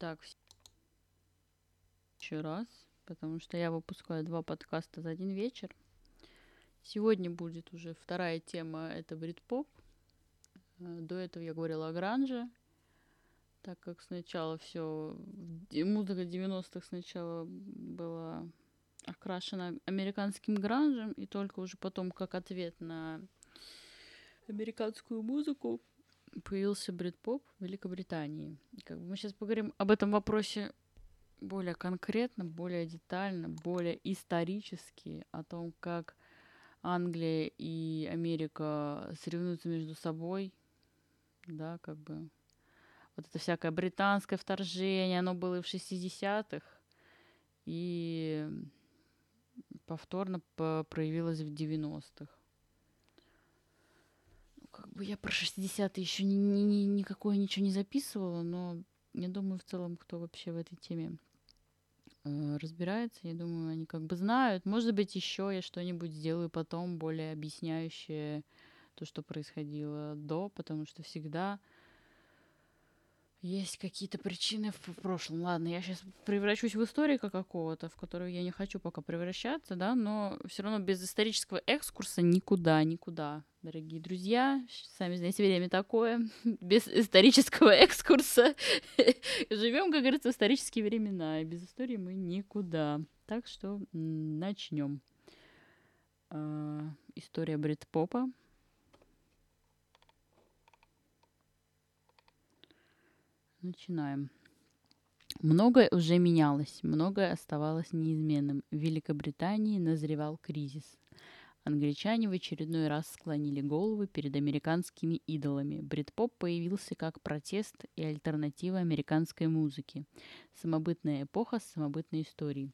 Итак, еще раз, потому что я выпускаю два подкаста за один вечер. Сегодня будет уже вторая тема, это брит-поп. Э, до этого я говорила о гранже, так как сначала все музыка 90-х сначала была окрашена американским гранжем, и только уже потом, как ответ на американскую музыку, появился брит-поп в Великобритании. Как бы мы сейчас поговорим об этом вопросе более конкретно, более детально, более исторически, о том, как Англия и Америка соревнуются между собой, да, как бы вот это всякое британское вторжение, оно было и в 60-х, и повторно проявилось в 90-х. Я про 60-е еще ни, ни, никакое ничего не записывала, но я думаю, в целом, кто вообще в этой теме э, разбирается, я думаю, они как бы знают. Может быть, еще я что-нибудь сделаю потом, более объясняющее то, что происходило до, потому что всегда есть какие-то причины в прошлом. Ладно, я сейчас превращусь в историка какого-то, в которую я не хочу пока превращаться, да, но все равно без исторического экскурса никуда, никуда, дорогие друзья. Сами знаете, время такое. Без исторического экскурса живем, как говорится, в исторические времена, и без истории мы никуда. Так что начнем. А, история Брит-попа Начинаем. Многое уже менялось, многое оставалось неизменным. В Великобритании назревал кризис. Англичане в очередной раз склонили головы перед американскими идолами. Брит-поп появился как протест и альтернатива американской музыке. Самобытная эпоха с самобытной историей.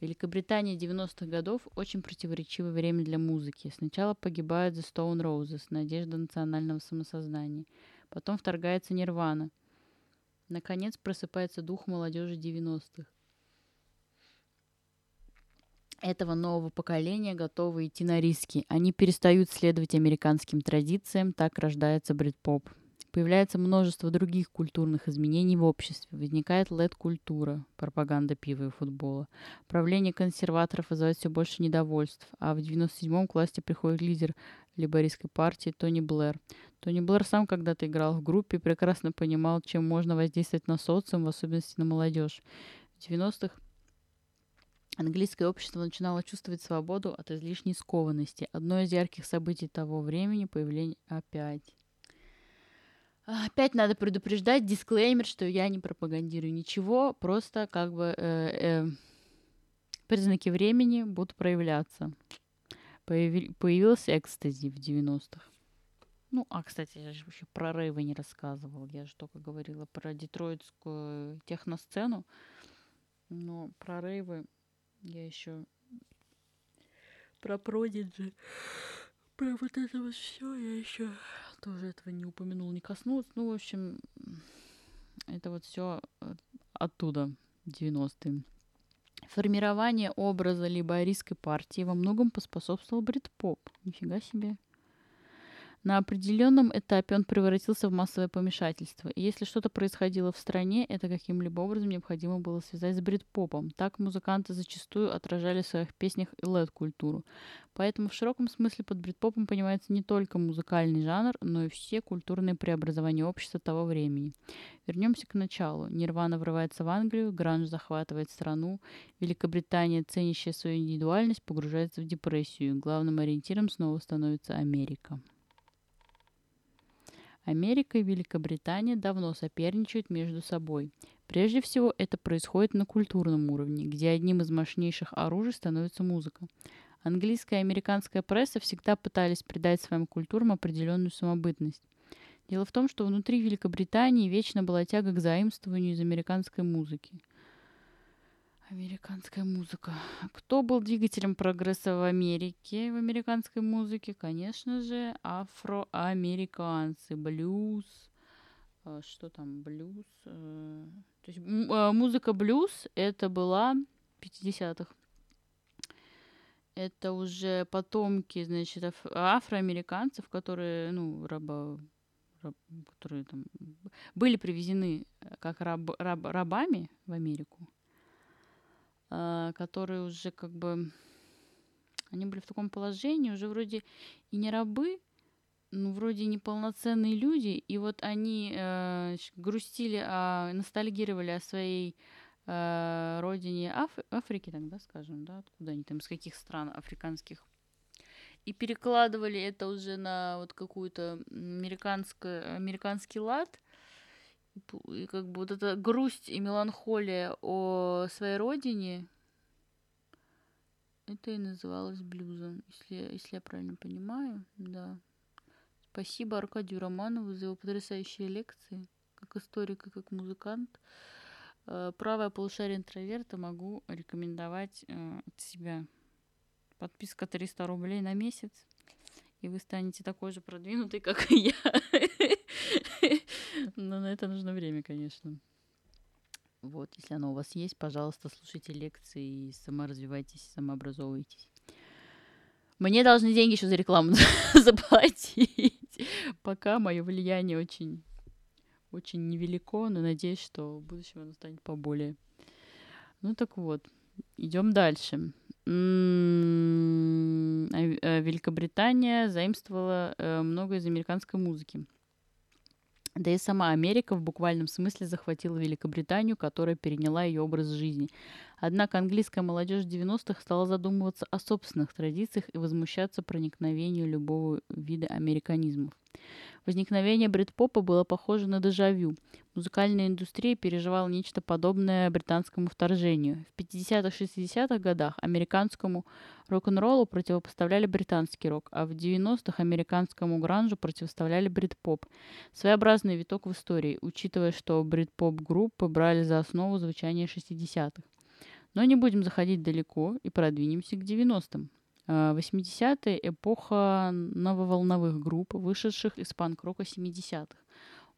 Великобритания 90-х годов – очень противоречивое время для музыки. Сначала погибает The Stone Roses, надежда национального самосознания. Потом вторгается Нирвана – Наконец просыпается дух молодежи 90-х. Этого нового поколения готовы идти на риски. Они перестают следовать американским традициям, так рождается брит-поп. Появляется множество других культурных изменений в обществе. Возникает лед-культура, пропаганда пива и футбола. Правление консерваторов вызывает все больше недовольств. А в 97-м к власти приходит лидер либористской партии Тони Блэр. Тони Блэр сам когда-то играл в группе и прекрасно понимал, чем можно воздействовать на социум, в особенности на молодежь. В 90-х английское общество начинало чувствовать свободу от излишней скованности. Одно из ярких событий того времени – появление опять. Опять надо предупреждать, дисклеймер, что я не пропагандирую ничего, просто как бы э, э, признаки времени будут проявляться. Появи- появился экстази в 90-х. Ну, а, кстати, я же вообще про рейвы не рассказывал. Я же только говорила про детройтскую техносцену. Но про рейвы я еще про Продиджи. Про вот это вот все я еще тоже этого не упомянул, не коснулась. Ну, в общем, это вот все оттуда, 90-е. Формирование образа либорийской партии во многом поспособствовал брит-поп. Нифига себе. На определенном этапе он превратился в массовое помешательство. И если что-то происходило в стране, это каким-либо образом необходимо было связать с брит-попом. Так музыканты зачастую отражали в своих песнях и лед-культуру. Поэтому в широком смысле под брит-попом понимается не только музыкальный жанр, но и все культурные преобразования общества того времени. Вернемся к началу. Нирвана врывается в Англию, гранж захватывает страну, Великобритания, ценящая свою индивидуальность, погружается в депрессию. Главным ориентиром снова становится Америка. Америка и Великобритания давно соперничают между собой. Прежде всего, это происходит на культурном уровне, где одним из мощнейших оружий становится музыка. Английская и американская пресса всегда пытались придать своим культурам определенную самобытность. Дело в том, что внутри Великобритании вечно была тяга к заимствованию из американской музыки – Американская музыка. Кто был двигателем прогресса в Америке, в американской музыке? Конечно же, афроамериканцы, блюз. А, что там, блюз? Э, то есть а, музыка блюз это была 50-х. Это уже потомки, значит, афроамериканцев, которые, ну, рабо которые там были привезены э, как раб, раб, рабами в Америку, которые уже как бы они были в таком положении, уже вроде и не рабы, ну, вроде неполноценные люди, и вот они э, грустили, а, ностальгировали о своей э, родине Аф- Африки, тогда скажем, да, откуда они там, из каких стран африканских, и перекладывали это уже на вот какую-то американский лад, и как бы вот эта грусть и меланхолия о своей родине, это и называлось блюзом, если, если я правильно понимаю, да. Спасибо Аркадию Романову за его потрясающие лекции, как историк и как музыкант. Э, правое полушарие интроверта могу рекомендовать э, от себя. Подписка 300 рублей на месяц, и вы станете такой же продвинутый, как и я. Но на это нужно время, конечно. Вот, если оно у вас есть, пожалуйста, слушайте лекции саморазвивайтесь, самообразовывайтесь. Мне должны деньги еще за рекламу заплатить. Пока мое влияние очень, очень невелико, но надеюсь, что в будущем оно станет поболее. Ну так вот, идем дальше. М-м-м, а, Великобритания заимствовала э, много из американской музыки. Да и сама Америка в буквальном смысле захватила Великобританию, которая переняла ее образ жизни. Однако английская молодежь 90-х стала задумываться о собственных традициях и возмущаться проникновению любого вида американизмов. Возникновение брит-попа было похоже на дежавю. Музыкальная индустрия переживала нечто подобное британскому вторжению. В 50-60-х годах американскому рок-н-роллу противопоставляли британский рок, а в 90-х американскому гранжу противоставляли брит-поп. Своеобразный виток в истории, учитывая, что брит-поп-группы брали за основу звучание 60-х. Но не будем заходить далеко и продвинемся к 90-м. 80-е — эпоха нововолновых групп, вышедших из панк-рока 70-х.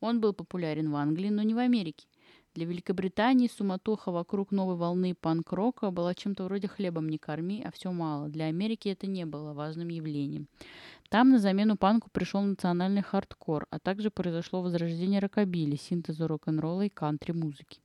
Он был популярен в Англии, но не в Америке. Для Великобритании суматоха вокруг новой волны панк-рока была чем-то вроде «хлебом не корми, а все мало». Для Америки это не было важным явлением. Там на замену панку пришел национальный хардкор, а также произошло возрождение рокабилли, синтеза рок-н-ролла и кантри-музыки.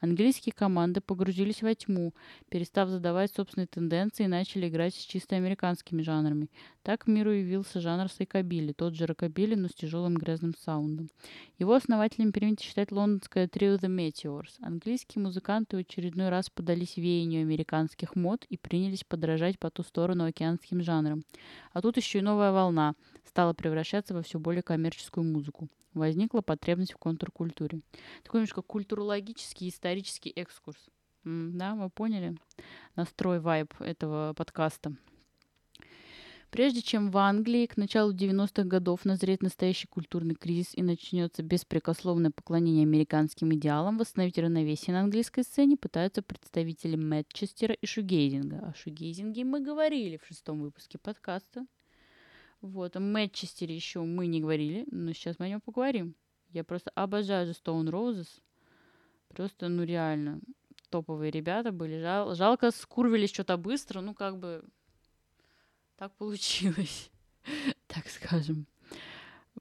Английские команды погрузились во тьму, перестав задавать собственные тенденции и начали играть с чисто американскими жанрами. Так миру явился жанр сайкобили, тот же рокобили, но с тяжелым грязным саундом. Его основателем принято считать лондонское трио The Meteors. Английские музыканты в очередной раз подались веянию американских мод и принялись подражать по ту сторону океанским жанрам. А тут еще и новая волна стала превращаться во все более коммерческую музыку возникла потребность в контркультуре. Такой немножко культурологический исторический экскурс. Да, вы поняли настрой, вайб этого подкаста. Прежде чем в Англии к началу 90-х годов назреет настоящий культурный кризис и начнется беспрекословное поклонение американским идеалам, восстановить равновесие на английской сцене пытаются представители Мэтчестера и Шугейзинга. О Шугейзинге мы говорили в шестом выпуске подкаста. Вот, о Мэтчестере еще мы не говорили, но сейчас мы о нем поговорим. Я просто обожаю The Stone Roses. Просто, ну реально, топовые ребята были. Жал, жалко, скурвились что-то быстро, ну как бы так получилось, так скажем.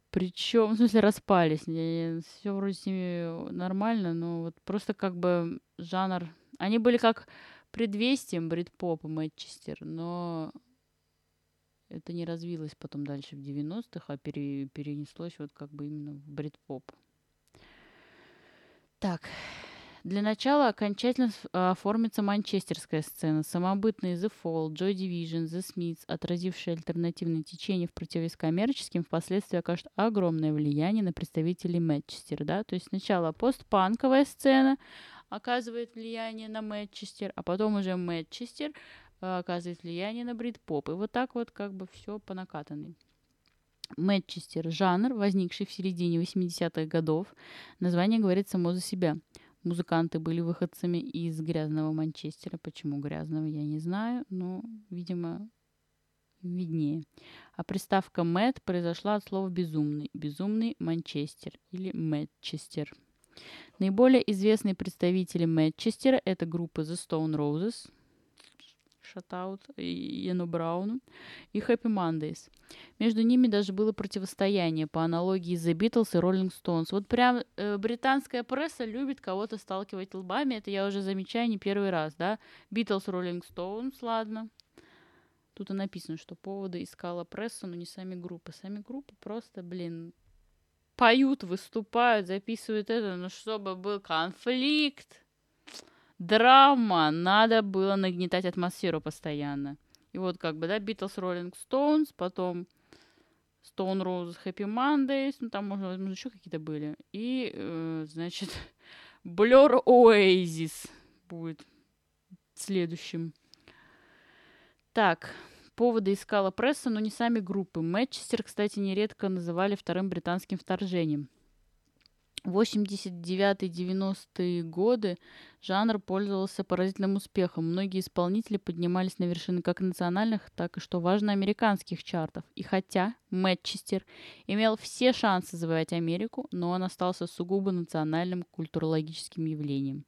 Причем, в смысле, распались. Все вроде с ними нормально, но вот просто как бы жанр... Они были как предвестием брит-попа Мэтчестер, но это не развилось потом дальше в 90-х, а пере, перенеслось вот как бы именно в брит-поп. Так, для начала окончательно оформится манчестерская сцена. Самобытные The Fall, Joy Division, The Smiths, отразившие альтернативные течения в противовес коммерческим, впоследствии окажут огромное влияние на представителей Манчестера. Да? То есть сначала постпанковая сцена оказывает влияние на Манчестер, а потом уже Манчестер Э, оказывает влияние на брит-поп. И вот так вот как бы все по накатанной. Мэтчестер – жанр, возникший в середине 80-х годов. Название говорит само за себя. Музыканты были выходцами из грязного Манчестера. Почему грязного, я не знаю, но, видимо, виднее. А приставка «Мэтт» произошла от слова «безумный». «Безумный Манчестер» или «Мэтчестер». Наиболее известные представители Мэтчестера – это группы The Stone Roses, шатаут Йену Брауну, и Happy Mondays. Между ними даже было противостояние по аналогии The Beatles и Rolling Stones. Вот прям э, британская пресса любит кого-то сталкивать лбами, это я уже замечаю не первый раз, да. Beatles, Rolling Stones, ладно. Тут и написано, что поводы искала пресса, но не сами группы. Сами группы просто, блин, поют, выступают, записывают это, но чтобы был конфликт, драма, надо было нагнетать атмосферу постоянно. И вот как бы, да, Beatles, Rolling Stones, потом Stone Roses, Happy Mondays, ну там, можно, возможно, еще какие-то были. И, э, значит, Blur Oasis будет следующим. Так, поводы искала пресса, но не сами группы. Мэтчестер, кстати, нередко называли вторым британским вторжением. 89-90-е годы жанр пользовался поразительным успехом. Многие исполнители поднимались на вершины как национальных, так и, что важно, американских чартов. И хотя Мэтчестер имел все шансы завоевать Америку, но он остался сугубо национальным культурологическим явлением.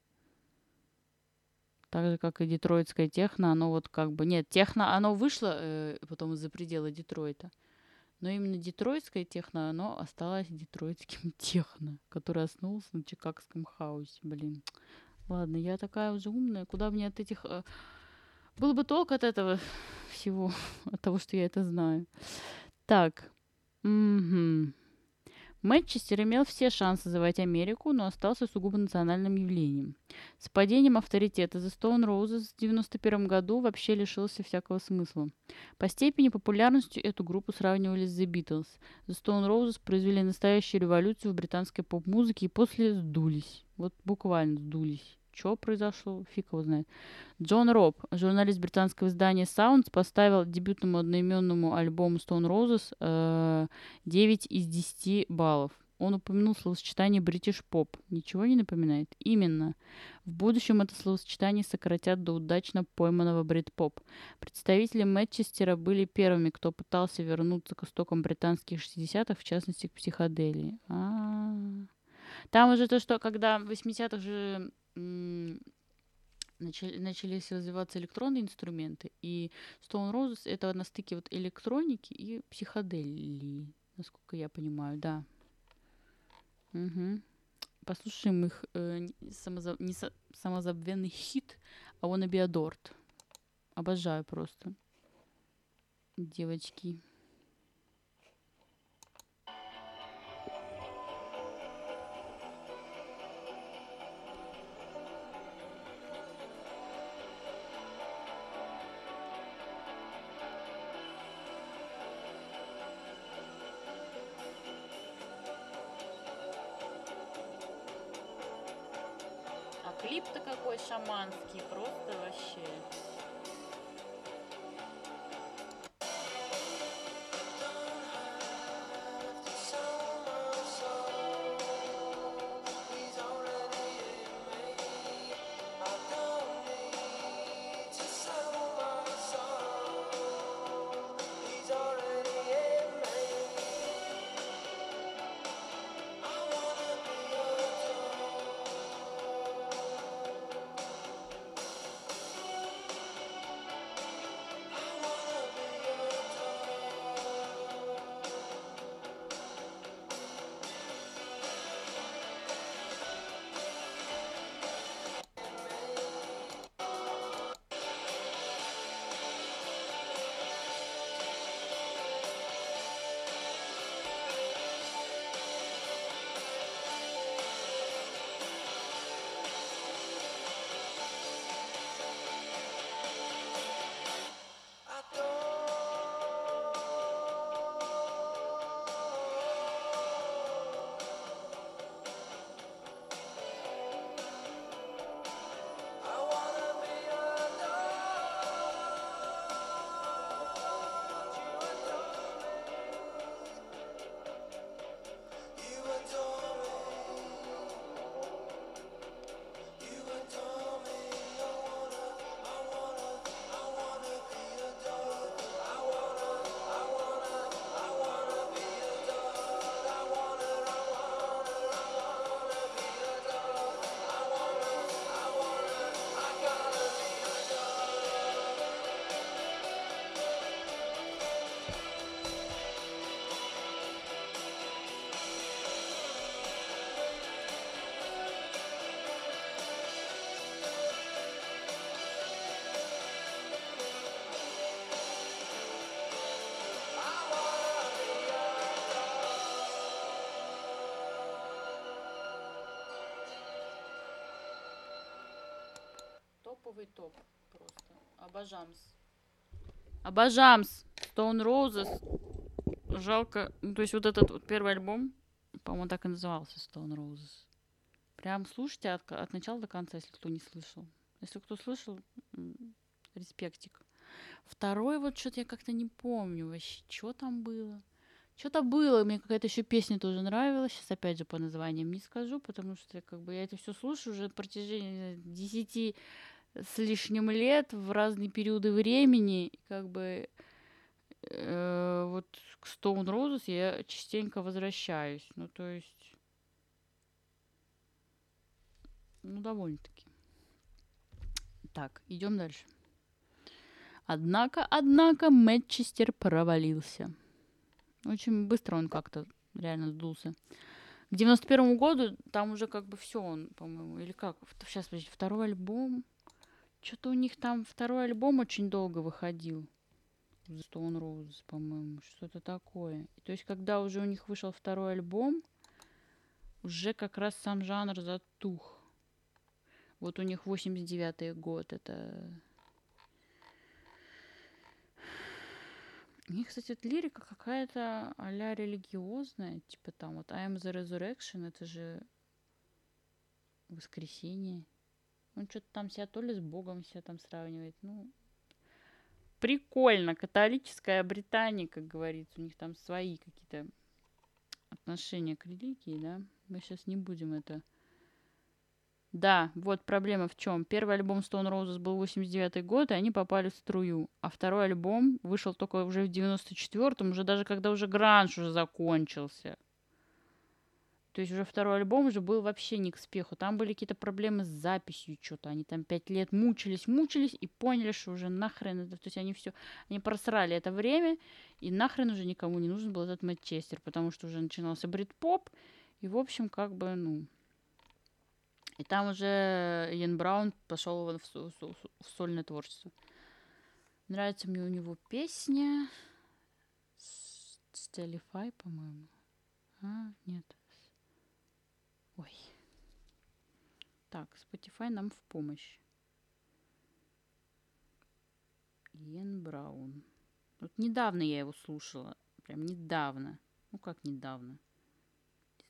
Так же, как и детройтская техно, оно вот как бы... Нет, техно, оно вышло э, потом из-за пределы Детройта. Но именно детройтское техно, оно осталось детройтским техно, который основался на чикагском хаусе, блин. Ладно, я такая уже умная, куда мне от этих... Э, был бы толк от этого всего, от того, что я это знаю. Так. Угу. Мэтчестер имел все шансы завоевать Америку, но остался сугубо национальным явлением. С падением авторитета The Stone Roses в 1991 году вообще лишился всякого смысла. По степени популярности эту группу сравнивали с The Beatles. The Stone Roses произвели настоящую революцию в британской поп-музыке и после сдулись. Вот буквально сдулись. Что произошло, фиг его знает. Джон Роб, журналист британского издания Sounds, поставил дебютному одноименному альбому Stone Roses э, 9 из 10 баллов. Он упомянул словосочетание British Pop. Ничего не напоминает? Именно. В будущем это словосочетание сократят до удачно пойманного брит-поп. Представители Мэтчестера были первыми, кто пытался вернуться к истокам британских 60-х, в частности, к психоделии. А-а-а. Там уже то, что когда в 80-х же начали, начались развиваться электронные инструменты, и Stone Roses это на стыке вот электроники и психоделии, насколько я понимаю, да. Угу. Послушаем их э, самозаб... не со... самозабвенный хит, а он Adored. Обожаю просто. Девочки. Топовый топ просто. Обожамс. Обожамс. Stone Roses. Жалко. Ну, то есть вот этот вот первый альбом, по-моему, так и назывался Stone Roses. Прям слушайте от, от начала до конца, если кто не слышал. Если кто слышал, респектик. Второй вот что-то я как-то не помню вообще, что там было. Что-то было, мне какая-то еще песня тоже нравилась. Сейчас опять же по названиям не скажу, потому что как бы я это все слушаю уже на протяжении десяти с лишним лет в разные периоды времени. Как бы э, вот к Stone Roses я частенько возвращаюсь. Ну, то есть Ну, довольно-таки. Так, идем дальше. Однако, однако, Мэтчестер провалился. Очень быстро он как-то реально сдулся. К 91 году там уже как бы все он, по-моему, или как? Сейчас, подожди, второй альбом. Что-то у них там второй альбом очень долго выходил. Stone Roses, по-моему, что-то такое. То есть, когда уже у них вышел второй альбом, уже как раз сам жанр затух. Вот у них 89-й год, это... У них, кстати, вот лирика какая-то а религиозная, типа там вот I am the resurrection, это же воскресенье. Он что-то там себя то ли с Богом себя там сравнивает. Ну, прикольно. Католическая Британия, как говорится, у них там свои какие-то отношения к религии, да. Мы сейчас не будем это да, вот проблема в чем. Первый альбом Stone Roses был 89 год, и они попали в струю. А второй альбом вышел только уже в 94-м, уже даже когда уже гранж уже закончился. То есть уже второй альбом уже был вообще не к спеху. Там были какие-то проблемы с записью что-то. Они там пять лет мучились, мучились и поняли, что уже нахрен это... То есть они все... Они просрали это время, и нахрен уже никому не нужен был этот Мэтчестер, потому что уже начинался брит-поп. И, в общем, как бы, ну, и там уже Иэн Браун пошел в, в, в сольное творчество. Нравится мне у него песня Стелифай, по-моему. А, нет. Ой. Так, Spotify нам в помощь. Иэн Браун. Вот недавно я его слушала. Прям недавно. Ну, как недавно?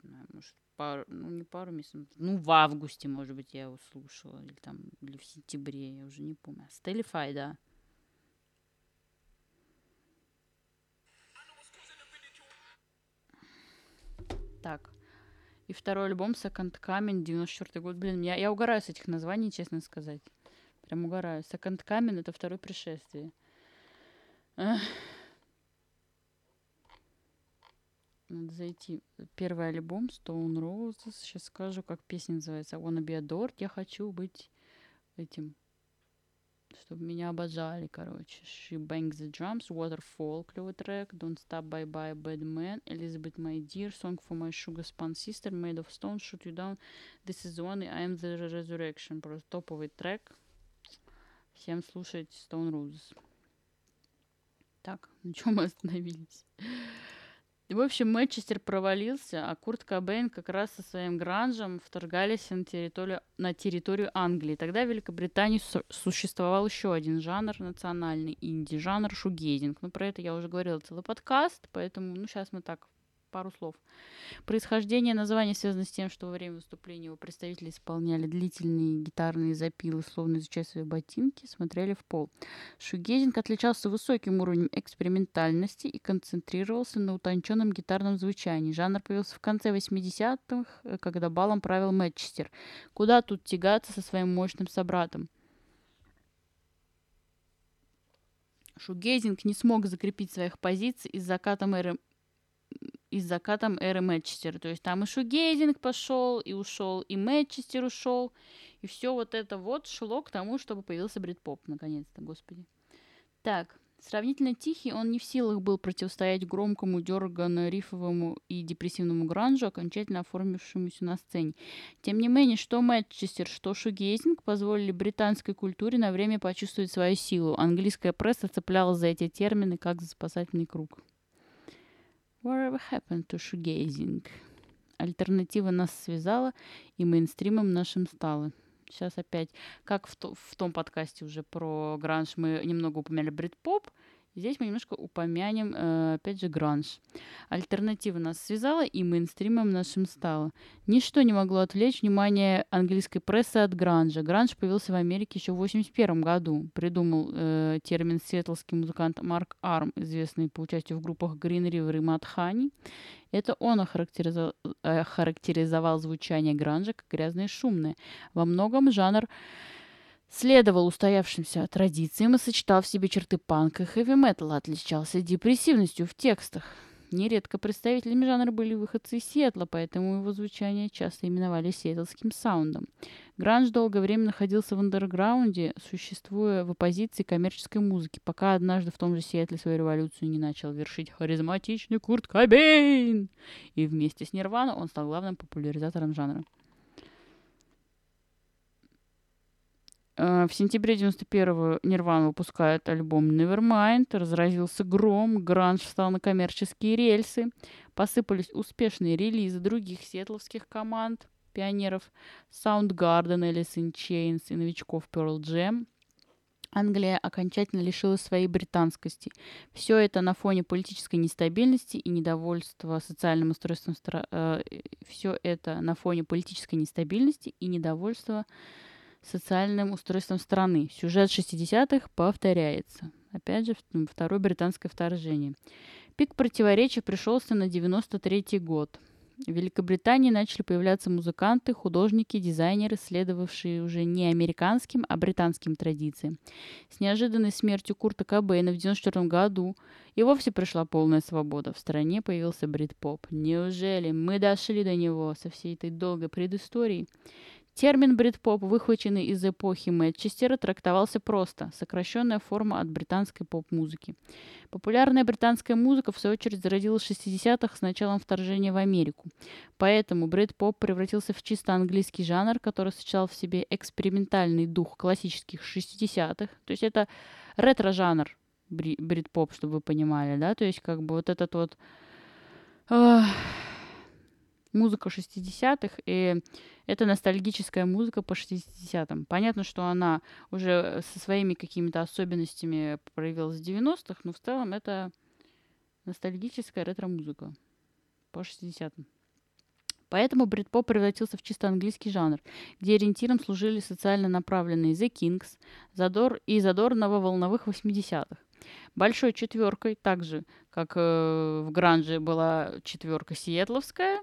Не знаю, может, пару, ну не пару месяцев, ну в августе, может быть, я его слушала, или там, или в сентябре, я уже не помню. Стеллифай, да. Так. И второй альбом Second Coming, 94 год. Блин, я, я угораю с этих названий, честно сказать. Прям угораю. Second Coming — это второе пришествие. Эх. Надо зайти. Первый альбом Stone Roses. Сейчас скажу, как песня называется. Wanna be. Я хочу быть этим. Чтобы меня обожали, короче. She bangs the drums. Waterfall, клевый трек. Don't stop, bye bye, bad man. Elizabeth, my dear. Song for my sugar spun sister. Made of stone. Shoot you down. This is the one. I am the resurrection. Просто топовый трек. Всем слушать Stone Roses. Так, на чем мы остановились? В общем, Мэтчестер провалился, а Курт Кобейн как раз со своим гранжем вторгались на территорию, на территорию Англии. Тогда в Великобритании су- существовал еще один жанр национальный инди-жанр шугейзинг. Ну, про это я уже говорила целый подкаст, поэтому, ну, сейчас мы так пару слов. Происхождение названия связано с тем, что во время выступления его представители исполняли длительные гитарные запилы, словно изучая свои ботинки, смотрели в пол. Шугезинг отличался высоким уровнем экспериментальности и концентрировался на утонченном гитарном звучании. Жанр появился в конце 80-х, э, когда балом правил Мэтчестер. Куда тут тягаться со своим мощным собратом? Шугейзинг не смог закрепить своих позиций из закатом эры и с закатом эры Мэтчестера. То есть там и Шугейзинг пошел, и ушел, и Мэтчестер ушел. И все вот это вот шло к тому, чтобы появился брит-поп, наконец-то, господи. Так, сравнительно тихий, он не в силах был противостоять громкому, дергано-рифовому и депрессивному гранжу, окончательно оформившемуся на сцене. Тем не менее, что Мэтчестер, что Шугейзинг позволили британской культуре на время почувствовать свою силу. Английская пресса цеплялась за эти термины, как за спасательный круг. Whatever happened to shoegazing? Альтернатива нас связала, и мейнстримом нашим стала. Сейчас опять, как в, то, в том подкасте уже про гранж мы немного упомяли брит-поп, Здесь мы немножко упомянем, э, опять же, гранж. Альтернатива нас связала и мейнстримом нашим стала. Ничто не могло отвлечь внимание английской прессы от гранжа. Гранж появился в Америке еще в 1981 году. Придумал э, термин сиэтлский музыкант Марк Арм, известный по участию в группах Green River и Madhani. Это он охарактеризовал, охарактеризовал звучание гранжа как грязное и шумное. Во многом жанр следовал устоявшимся традициям и сочетал в себе черты панка и хэви-металла, отличался депрессивностью в текстах. Нередко представителями жанра были выходцы из Сиэтла, поэтому его звучание часто именовали сиэтлским саундом. Гранж долгое время находился в андерграунде, существуя в оппозиции коммерческой музыки, пока однажды в том же Сиэтле свою революцию не начал вершить харизматичный Курт Кобейн. И вместе с Нирвану он стал главным популяризатором жанра. В сентябре 91-го Нирвана выпускает альбом Nevermind, разразился гром, гранж встал на коммерческие рельсы, посыпались успешные релизы других сетловских команд, пионеров Soundgarden, Alice in Chains и новичков Pearl Jam. Англия окончательно лишилась своей британскости. Все это на фоне политической нестабильности и недовольства социальным устройством страны. Э, все это на фоне политической нестабильности и недовольства социальным устройством страны. Сюжет 60-х повторяется. Опять же, второе британское вторжение. Пик противоречия пришелся на 93 год. В Великобритании начали появляться музыканты, художники, дизайнеры, следовавшие уже не американским, а британским традициям. С неожиданной смертью Курта Кобейна в 1994 году и вовсе пришла полная свобода. В стране появился брит-поп. Неужели мы дошли до него со всей этой долгой предысторией? Термин брит-поп, выхваченный из эпохи Мэтчестера, трактовался просто – сокращенная форма от британской поп-музыки. Популярная британская музыка, в свою очередь, зародилась в 60-х с началом вторжения в Америку. Поэтому брит-поп превратился в чисто английский жанр, который сочетал в себе экспериментальный дух классических 60-х. То есть это ретро-жанр брит-поп, чтобы вы понимали, да? То есть как бы вот этот вот... Э, музыка 60-х, и это ностальгическая музыка по 60-м. Понятно, что она уже со своими какими-то особенностями проявилась в 90-х, но в целом это ностальгическая ретро-музыка по 60-м. Поэтому брит-поп превратился в чисто английский жанр, где ориентиром служили социально направленные The Kings задор и задор нововолновых 80-х. Большой четверкой, так же, как э, в Гранже была четверка Сиэтловская,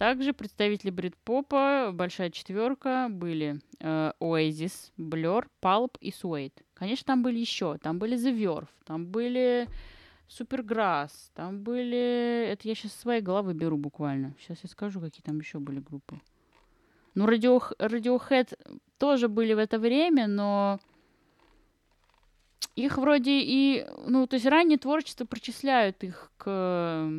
также представители брит-попа, большая четверка, были э, Oasis, Blur, Pulp и Suede. Конечно, там были еще. Там были The Verve, там были Supergrass, там были... Это я сейчас своей головы беру буквально. Сейчас я скажу, какие там еще были группы. Ну, Radio, Radiohead тоже были в это время, но их вроде и... Ну, то есть раннее творчество причисляют их к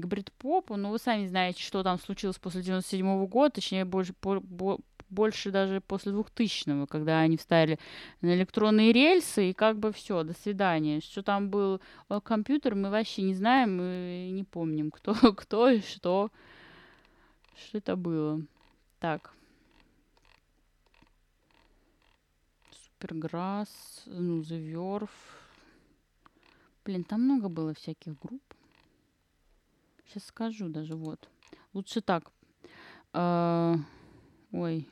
к брит-попу. Ну, вы сами знаете, что там случилось после 97 -го года, точнее, больше, по, по, больше даже после 2000-го, когда они вставили на электронные рельсы, и как бы все, до свидания. Что там был компьютер, мы вообще не знаем и не помним, кто, кто и что. Что это было. Так. Суперграсс, ну, The Verve. Блин, там много было всяких групп. Сейчас скажу даже, вот. Лучше так. Э, ой.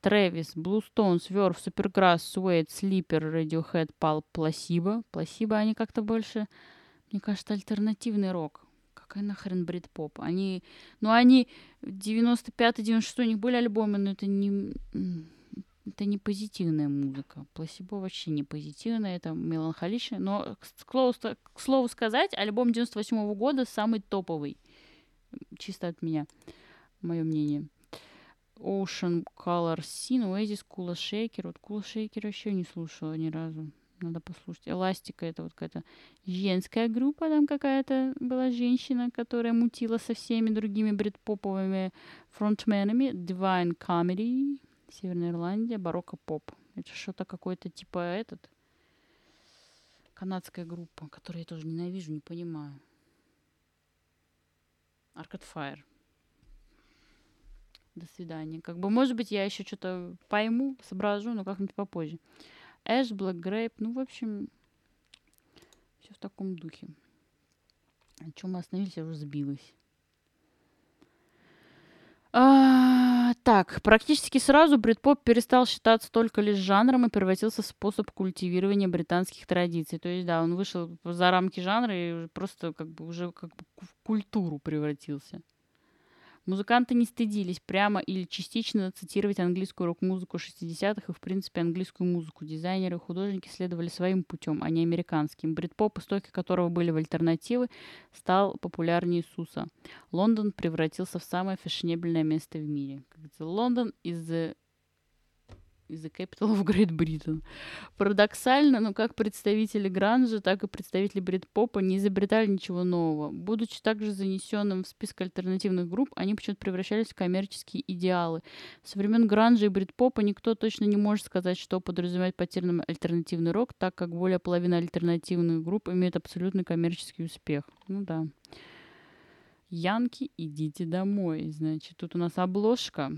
Трэвис, Блустоунс, Верф, Суперграсс, Суэйд, Слипер, Radiohead, Палп, Пласибо. Пласибо они как-то больше, мне кажется, альтернативный рок. Какая нахрен брит-поп? Они, ну они 95-96 у них были альбомы, но это не, это не позитивная музыка. Пласибо вообще не позитивная, это меланхоличная. Но, к слову, к слову сказать, альбом 98 -го года самый топовый. Чисто от меня, мое мнение. Ocean Color Scene, Oasis, Kula Shaker. Вот Kula Shaker еще не слушала ни разу. Надо послушать. Эластика это вот какая-то женская группа, там какая-то была женщина, которая мутила со всеми другими брит-поповыми фронтменами. Divine Comedy, Северная Ирландия, барокко поп. Это что-то какое-то типа этот канадская группа, которую я тоже ненавижу, не понимаю. Arcade Fire. До свидания. Как бы, может быть, я еще что-то пойму, соображу, но как-нибудь попозже. Эш, Black Grape, ну, в общем, все в таком духе. На чем мы остановились, я уже сбилась. А, так, практически сразу брит-поп перестал считаться только лишь жанром и превратился в способ культивирования британских традиций. То есть, да, он вышел за рамки жанра и просто как бы уже как бы в культуру превратился. Музыканты не стыдились прямо или частично цитировать английскую рок-музыку 60-х и, в принципе, английскую музыку. Дизайнеры и художники следовали своим путем, а не американским. Брит-поп, истоки которого были в альтернативы, стал популярнее Иисуса. Лондон превратился в самое фешенебельное место в мире. Лондон из из the capital of Great Britain. Парадоксально, но как представители гранжа, так и представители брит-попа не изобретали ничего нового. Будучи также занесенным в список альтернативных групп, они почему-то превращались в коммерческие идеалы. Со времен гранжа и брит-попа никто точно не может сказать, что подразумевает по термину альтернативный рок, так как более половины альтернативных групп имеют абсолютный коммерческий успех. Ну да. Янки, идите домой. Значит, тут у нас обложка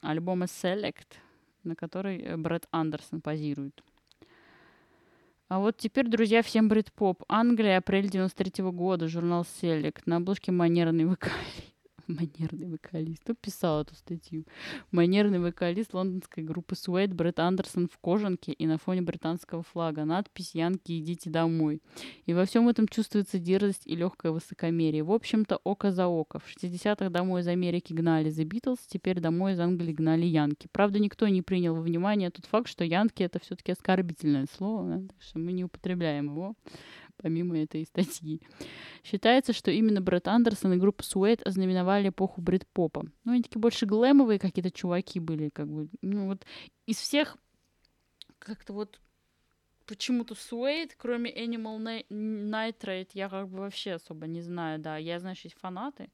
альбома Select — на которой э, Брэд Андерсон позирует. А вот теперь, друзья, всем брит-поп. Англия, апрель 93 -го года, журнал Select. На обложке манерный вокалист. Манерный вокалист. Кто писал эту статью? Манерный вокалист лондонской группы Суэйд Брэд Андерсон в кожанке и на фоне британского флага. Надпись «Янки, идите домой». И во всем этом чувствуется дерзость и легкое высокомерие. В общем-то, око за око. В 60-х домой из Америки гнали The Beatles, теперь домой из Англии гнали Янки. Правда, никто не принял во внимание тот факт, что Янки — это все-таки оскорбительное слово, да? так что мы не употребляем его помимо этой статьи. Считается, что именно Брэд Андерсон и группа Суэйт ознаменовали эпоху брит-попа. Ну, они такие больше глэмовые какие-то чуваки были, как бы. Ну, вот из всех как-то вот почему-то Суэйт, кроме Animal Nitrate, я как бы вообще особо не знаю, да. Я знаю, есть фанаты.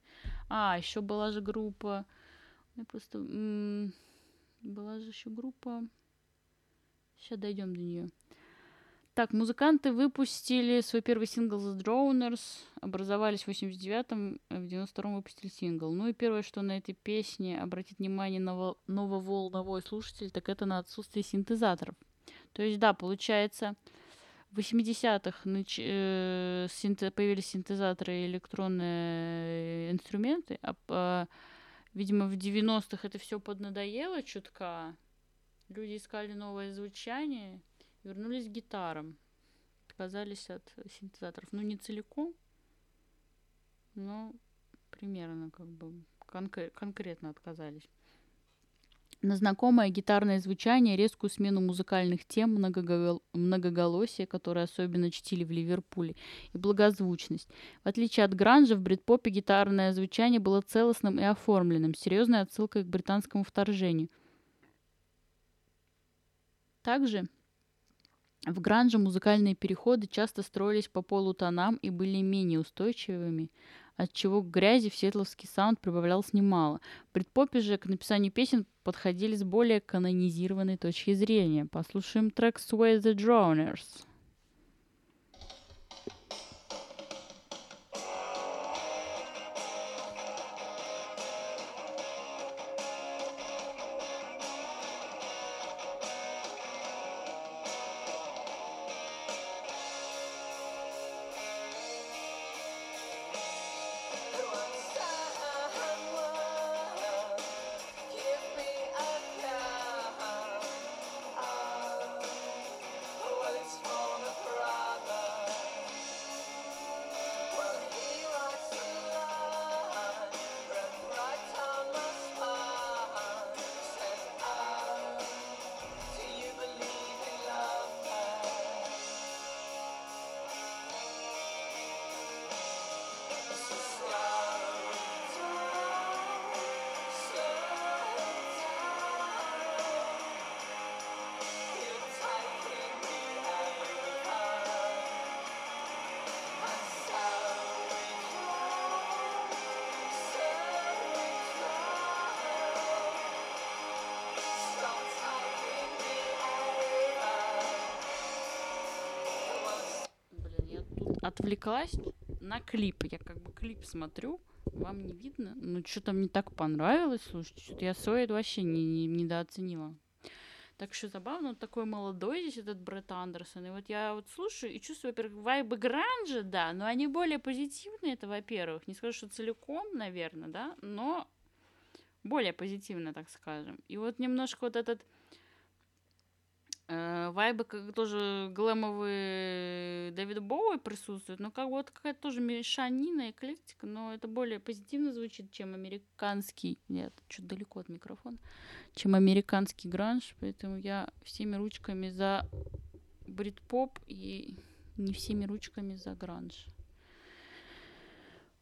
А, еще была же группа... Я просто... Была же еще группа... Сейчас дойдем до нее. Так, музыканты выпустили свой первый сингл The Droners, образовались в 89-м, в 92-м выпустили сингл. Ну и первое, что на этой песне обратит внимание ново- нововолновой слушатель, так это на отсутствие синтезаторов. То есть, да, получается, в 80-х нач- э, синте- появились синтезаторы и электронные инструменты, а, а видимо, в 90-х это все поднадоело чутка. Люди искали новое звучание, вернулись к гитарам. Отказались от синтезаторов. Ну, не целиком, но примерно как бы конкре- конкретно отказались. На знакомое гитарное звучание, резкую смену музыкальных тем, многогол... многоголосие, которое особенно чтили в Ливерпуле, и благозвучность. В отличие от гранжа, в брит-попе гитарное звучание было целостным и оформленным, серьезной отсылкой к британскому вторжению. Также в гранже музыкальные переходы часто строились по полутонам и были менее устойчивыми, отчего к грязи в сетловский саунд прибавлялось немало. Брит-попе же к написанию песен подходили с более канонизированной точки зрения. Послушаем трек «Sway the Drowners». Отвлеклась на клип. Я как бы клип смотрю вам не видно. Ну, что-то мне так понравилось, слушайте, что-то я Суэйд вообще не, не, недооценила. Так что забавно, он такой молодой здесь, этот Брэд Андерсон. И вот я вот слушаю и чувствую, во-первых, вайбы гранжа, да, но они более позитивные, это во-первых. Не скажу, что целиком, наверное, да, но более позитивно, так скажем. И вот немножко вот этот Как тоже глэмовые Дэвид Боуи присутствуют, но как вот какая-то тоже мешанина, эклектика, но это более позитивно звучит, чем американский, нет, чуть далеко от микрофона, чем американский гранж, поэтому я всеми ручками за брит-поп и не всеми ручками за гранж.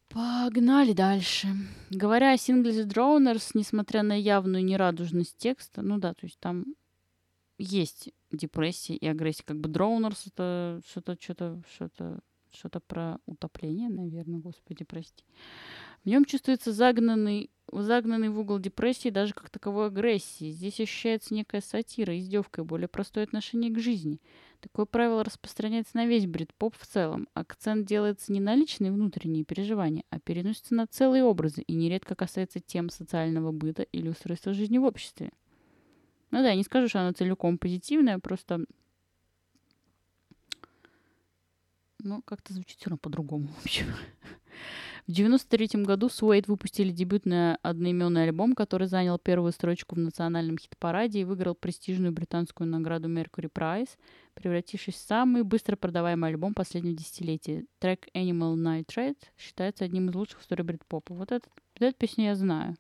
Погнали дальше. Говоря о сингле The Droners, несмотря на явную нерадужность текста, ну да, то есть там есть депрессия и агрессия. Как бы Drowners это что-то, что-то, что-то, что-то про утопление, наверное, господи, прости. В нем чувствуется загнанный, загнанный в угол депрессии даже как таковой агрессии. Здесь ощущается некая сатира, издевка и более простое отношение к жизни. Такое правило распространяется на весь брит-поп в целом. Акцент делается не на личные внутренние переживания, а переносится на целые образы и нередко касается тем социального быта или устройства жизни в обществе. Ну да, не скажу, что она целиком позитивная, просто... Ну, как-то звучит все равно по-другому, в общем. В 93 году Суэйд выпустили дебютный одноименный альбом, который занял первую строчку в национальном хит-параде и выиграл престижную британскую награду Mercury Prize, превратившись в самый быстро продаваемый альбом последнего десятилетия. Трек Animal Nitrate считается одним из лучших в истории брит-попа. Вот, этот, вот эту песню я знаю.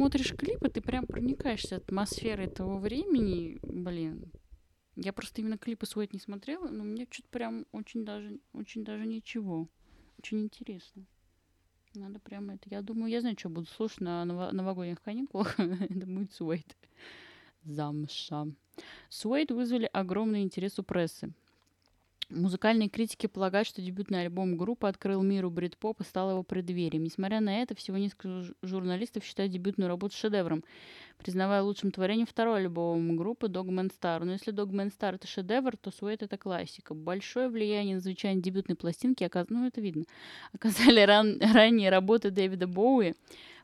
Смотришь клипы, ты прям проникаешься атмосферой того времени, блин. Я просто именно клипы свои не смотрела, но мне что-то прям очень даже, очень даже ничего. Очень интересно. Надо прямо это. Я думаю, я знаю, что буду слушать на ново- новогодних каникулах. это будет Суэйт. Замша. Суэйт вызвали огромный интерес у прессы. Музыкальные критики полагают, что дебютный альбом группы открыл миру брит-поп и стал его преддверием. Несмотря на это, всего несколько журналистов считают дебютную работу шедевром, признавая лучшим творением второй альбом группы Dogman Star. Но если Dogman Star это шедевр, то Sweat это классика. Большое влияние на звучание дебютной пластинки, оказ... ну это видно, оказали ран... ранние работы Дэвида Боуи,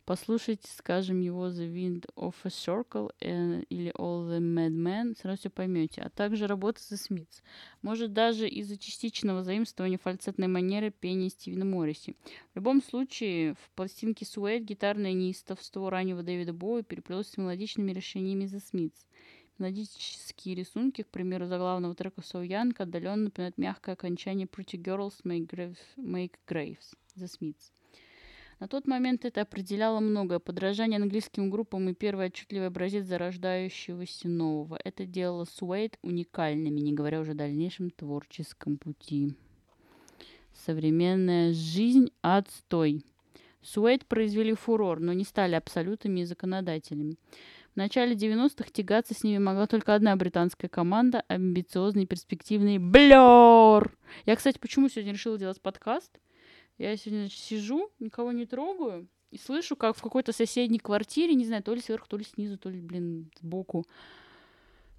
Послушайте, скажем, его The Wind of a Circle э, или All the Madmen, сразу все поймете. А также работа The Smiths. Может, даже из-за частичного заимствования фальцетной манеры пения Стивена Морриси. В любом случае, в пластинке Суэйт гитарное неистовство раннего Дэвида Боуи переплелось с мелодичными решениями The Smiths. Мелодические рисунки, к примеру, заглавного трека So Young отдаленно напоминают мягкое окончание Pretty Girls Make Graves, make Graves The Smiths. На тот момент это определяло многое. Подражание английским группам и первый отчетливый образец зарождающегося нового. Это делало Суэйт уникальными, не говоря уже о дальнейшем творческом пути. Современная жизнь – отстой. Суэйт произвели фурор, но не стали абсолютными и законодателями. В начале 90-х тягаться с ними могла только одна британская команда – амбициозный перспективный Блёр. Я, кстати, почему сегодня решила делать подкаст? Я сегодня значит, сижу, никого не трогаю, и слышу, как в какой-то соседней квартире, не знаю, то ли сверху, то ли снизу, то ли, блин, сбоку,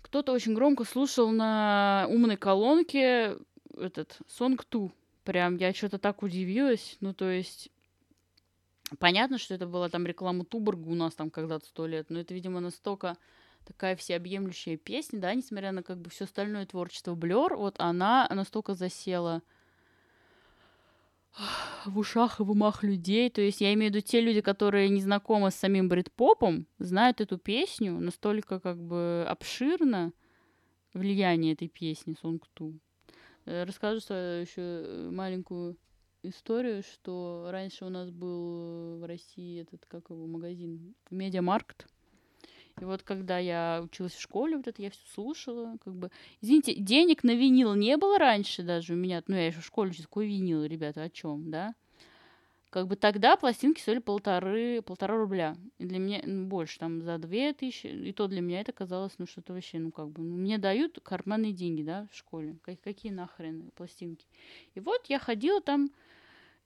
кто-то очень громко слушал на умной колонке этот Song 2. Прям я что-то так удивилась. Ну, то есть, понятно, что это была там реклама Туборга у нас там когда-то сто лет, но это, видимо, настолько такая всеобъемлющая песня, да, несмотря на как бы все остальное творчество Блер, вот она настолько засела в ушах и в умах людей. То есть я имею в виду те люди, которые не знакомы с самим Брит-попом, знают эту песню настолько как бы обширно влияние этой песни Сонгту. Э, расскажу свою еще маленькую историю, что раньше у нас был в России этот, как его, магазин, Медиамаркт. И вот когда я училась в школе, вот это я все слушала, как бы... Извините, денег на винил не было раньше даже у меня. Ну, я еще в школе сейчас какой винил, ребята, о чем, да? Как бы тогда пластинки стоили полторы, полтора рубля. И для меня ну, больше, там, за две тысячи. И то для меня это казалось, ну, что-то вообще, ну, как бы... Мне дают карманные деньги, да, в школе. Какие нахрен пластинки? И вот я ходила там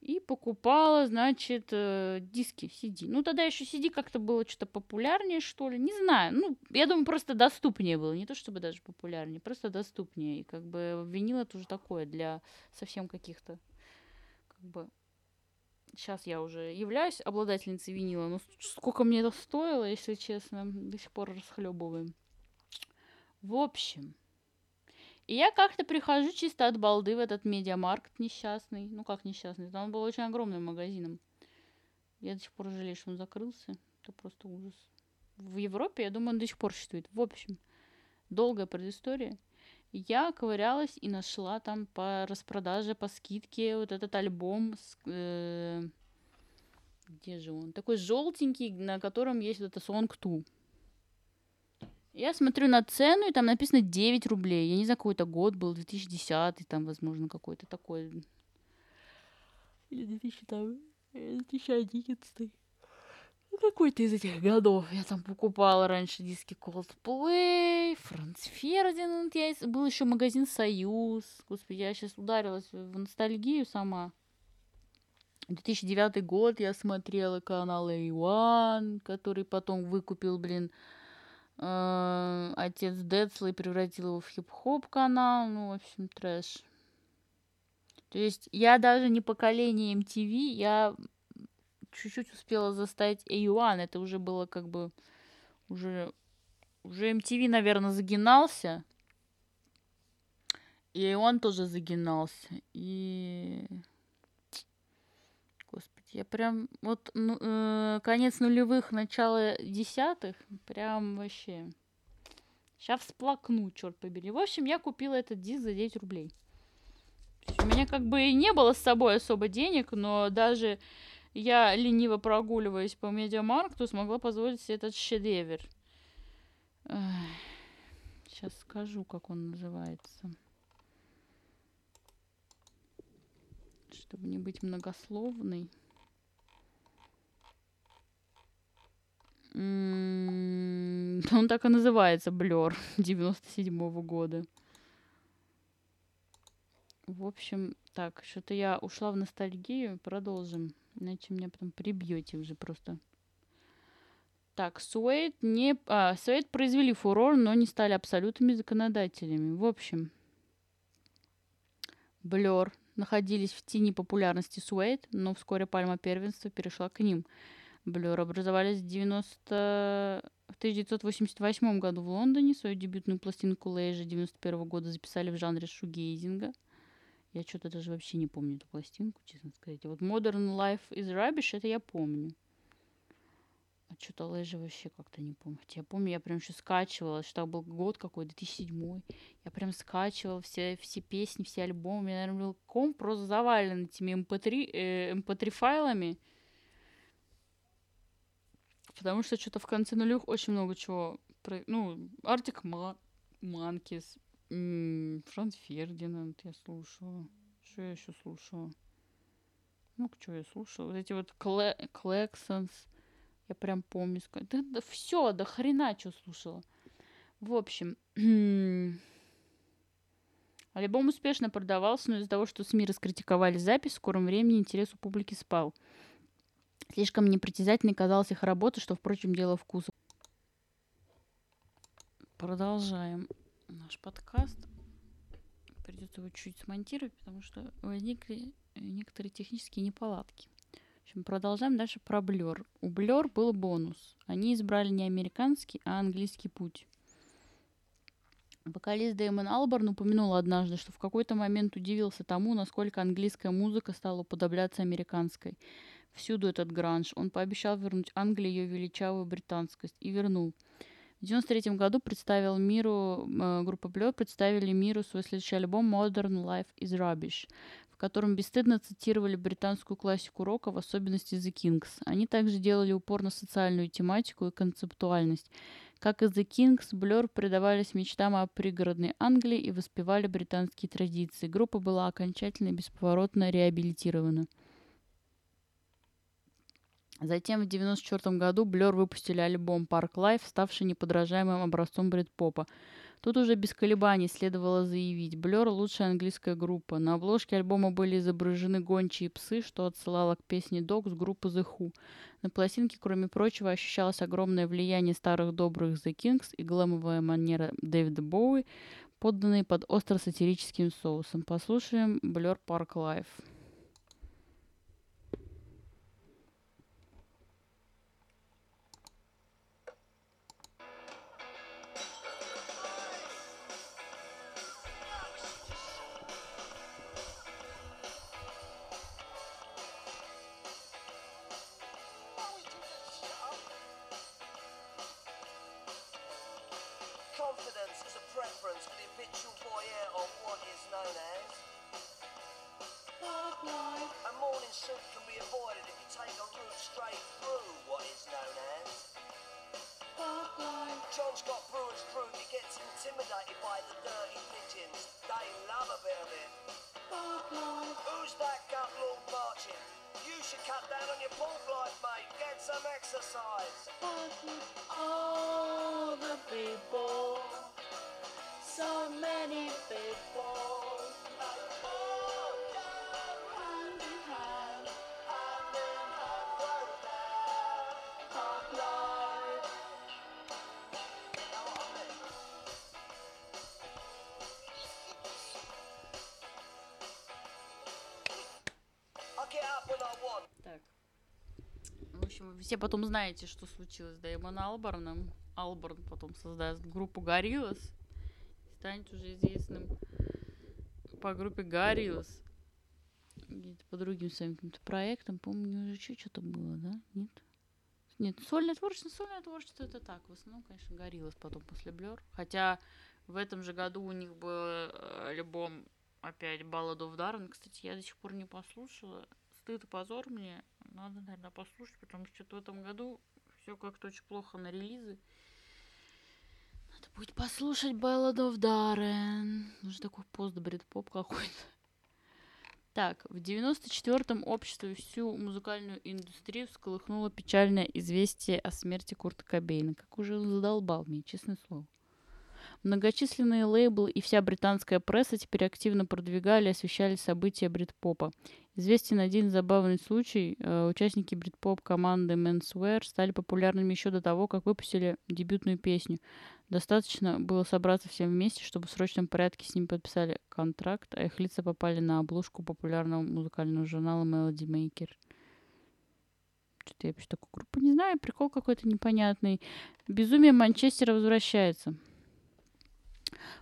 и покупала, значит, э, диски CD. Ну, тогда еще CD как-то было что-то популярнее, что ли. Не знаю. Ну, я думаю, просто доступнее было. Не то чтобы даже популярнее, просто доступнее. И как бы винил это уже такое для совсем каких-то, как бы... Сейчас я уже являюсь обладательницей винила, но сколько мне это стоило, если честно, до сих пор расхлебываем. В общем, и я как-то прихожу чисто от балды в этот медиамаркт несчастный. Ну как несчастный? Он был очень огромным магазином. Я до сих пор жалею, что он закрылся. Это просто ужас. В Европе, я думаю, он до сих пор существует. В общем, долгая предыстория. Я ковырялась и нашла там по распродаже, по скидке вот этот альбом с, э, где же он? Такой желтенький, на котором есть вот это Song 2. Я смотрю на цену, и там написано 9 рублей. Я не знаю, какой это год был, 2010, там, возможно, какой-то такой. Или 2000, там, 2011. Ну, какой-то из этих годов. Я там покупала раньше диски Coldplay, Франц Фердинанд. Я... Был еще магазин Союз. Господи, я сейчас ударилась в ностальгию сама. 2009 год я смотрела канал A1, который потом выкупил, блин, отец Децлы превратил его в хип-хоп канал. Ну, в общем, трэш. То есть я даже не поколение MTV, я чуть-чуть успела застать A1. Это уже было как бы... Уже, уже MTV, наверное, загинался. И он тоже загинался. И я прям вот ну, э, конец нулевых, начало десятых, прям вообще. Сейчас всплакну, черт побери. В общем, я купила этот диск за 9 рублей. У меня как бы и не было с собой особо денег, но даже я, лениво прогуливаясь по медиамаркту, смогла позволить себе этот шедевр. Сейчас скажу, как он называется. Чтобы не быть многословной. Он так и называется, Блер, 97 -го года. В общем, так, что-то я ушла в ностальгию. Продолжим. Иначе меня потом прибьете уже просто. Так, Суэйт не... А, Суэйт произвели фурор, но не стали абсолютными законодателями. В общем, Блер находились в тени популярности Суэйт, но вскоре пальма первенства перешла к ним – Блюр образовались в 90... В 1988 году в Лондоне свою дебютную пластинку Лейжа 91 года записали в жанре шугейзинга. Я что-то даже вообще не помню эту пластинку, честно сказать. вот Modern Life is Rubbish, это я помню. А что-то Лейжа вообще как-то не помню. Хотя я помню, я прям еще скачивала, что был год какой, 2007. Я прям скачивала все, все песни, все альбомы. У меня, наверное, был ком просто завален этими MP3, э, MP3 файлами. Потому что что-то в конце нулевых очень много чего. Про... Ну, Артик Манкис, Франц Фердинанд я слушала. Что я еще слушала? Ну, что я слушала? Вот эти вот. Клексонс. Я прям помню. Да, да все, да хрена что слушала. В общем, альбом успешно продавался, но из-за того, что СМИ раскритиковали запись, в скором времени интерес у публики спал. Слишком непритязательной казалась их работа, что, впрочем, дело вкуса. Продолжаем наш подкаст. Придется его чуть смонтировать, потому что возникли некоторые технические неполадки. В общем, продолжаем дальше про Блер. У Блер был бонус. Они избрали не американский, а английский путь. Вокалист Дэймон Алборн упомянул однажды, что в какой-то момент удивился тому, насколько английская музыка стала уподобляться американской. Всюду этот гранж. Он пообещал вернуть Англии ее величавую британскость. И вернул. В 1993 году представил миру, э, группа Blur представили миру свой следующий альбом Modern Life is Rubbish, в котором бесстыдно цитировали британскую классику рока, в особенности The Kings. Они также делали упор на социальную тематику и концептуальность. Как и The Kings, Blur предавались мечтам о пригородной Англии и воспевали британские традиции. Группа была окончательно и бесповоротно реабилитирована. Затем в 1994 году Blur выпустили альбом Park Life, ставший неподражаемым образцом брит-попа. Тут уже без колебаний следовало заявить, Blur – лучшая английская группа. На обложке альбома были изображены гончие псы, что отсылало к песне Dog с группы The Who. На пластинке, кроме прочего, ощущалось огромное влияние старых добрых The Kings и глэмовая манера Дэвида Боуи, подданные под остро-сатирическим соусом. Послушаем Blur Park Life. Все потом знаете, что случилось с Дэймон Алборном. Алборн потом создаст группу Гориллас. Станет уже известным по группе Гориллас. По другим своим каким-то проектам. Помню, уже еще что-то было, да? Нет? Нет, сольное творчество, сольное творчество это так. В основном, конечно, Гориллас потом после Блер. Хотя в этом же году у них был э, альбом опять Ballad of Darren. Кстати, я до сих пор не послушала стыд и позор мне. Надо, наверное, послушать, потому что в этом году все как-то очень плохо на релизы. Надо будет послушать Ballad of Darren. Уже такой пост поп какой-то. Так, в 94-м общество и всю музыкальную индустрию всколыхнуло печальное известие о смерти Курта Кобейна. Как уже он задолбал мне, честное слово. Многочисленные лейблы и вся британская пресса теперь активно продвигали и освещали события брит-попа. Известен один забавный случай. Э, участники брит-поп команды Menswear стали популярными еще до того, как выпустили дебютную песню. Достаточно было собраться всем вместе, чтобы в срочном порядке с ним подписали контракт, а их лица попали на обложку популярного музыкального журнала Melody Maker. Что-то я вообще такую группу не знаю, прикол какой-то непонятный. Безумие Манчестера возвращается.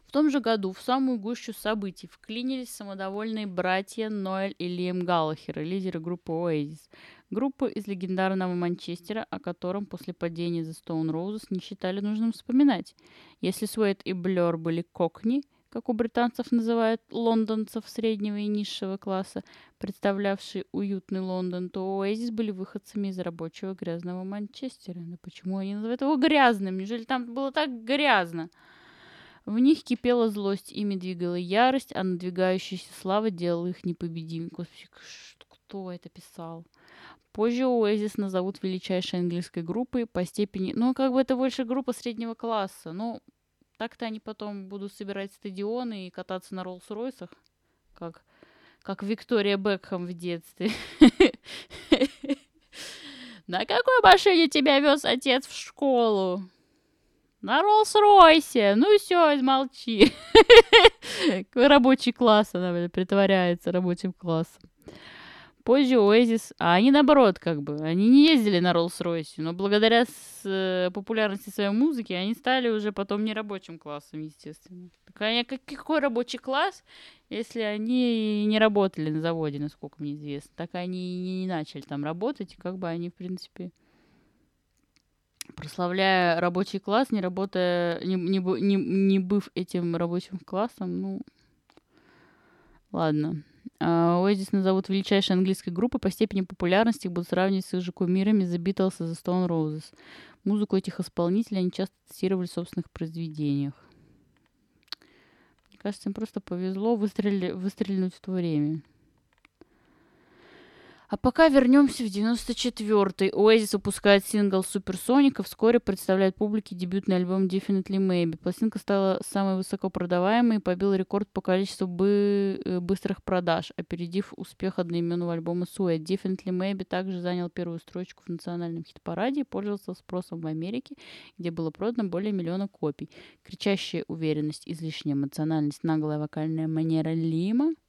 В том же году в самую гущу событий вклинились самодовольные братья Ноэль и Лиэм Галлахер, лидеры группы Oasis. Группа из легендарного Манчестера, о котором после падения The Stone Roses не считали нужным вспоминать. Если Суэт и Блер были кокни, как у британцев называют лондонцев среднего и низшего класса, представлявшие уютный Лондон, то Oasis были выходцами из рабочего грязного Манчестера. Но почему они называют его грязным? Неужели там было так грязно? В них кипела злость, ими двигала ярость, а надвигающаяся слава делала их непобедимыми. Господи, кто это писал? Позже Оазис назовут величайшей английской группой по степени... Ну, как бы это больше группа среднего класса. Ну, так-то они потом будут собирать стадионы и кататься на Роллс-Ройсах, как, как Виктория Бекхэм в детстве. На какой машине тебя вез отец в школу? На Роллс-Ройсе. Ну все, молчи. Рабочий класс, она притворяется рабочим классом. позже Oasis, а они наоборот, как бы, они не ездили на Роллс-Ройсе, но благодаря с, э, популярности своей музыки они стали уже потом не рабочим классом, естественно. Так как, какой рабочий класс, если они не работали на заводе, насколько мне известно, так они не, не начали там работать, и как бы они, в принципе, прославляя рабочий класс, не работая, не, не, не, не быв этим рабочим классом, ну, ладно. Оазис назовут величайшей английской группой по степени популярности их будут сравнивать с их же кумирами The Beatles и The Stone Roses. Музыку этих исполнителей они часто цитировали в собственных произведениях. Мне кажется, им просто повезло выстрели... выстрелить в то время. А пока вернемся в 94-й. Oasis выпускает сингл и вскоре представляет публике дебютный альбом Definitely Maybe. Пластинка стала самой высокопродаваемой и побила рекорд по количеству бы- э, быстрых продаж, опередив успех одноименного альбома Suede. Definitely Maybe также занял первую строчку в национальном хит-параде и пользовался спросом в Америке, где было продано более миллиона копий. Кричащая уверенность, излишняя эмоциональность, наглая вокальная манера Лима —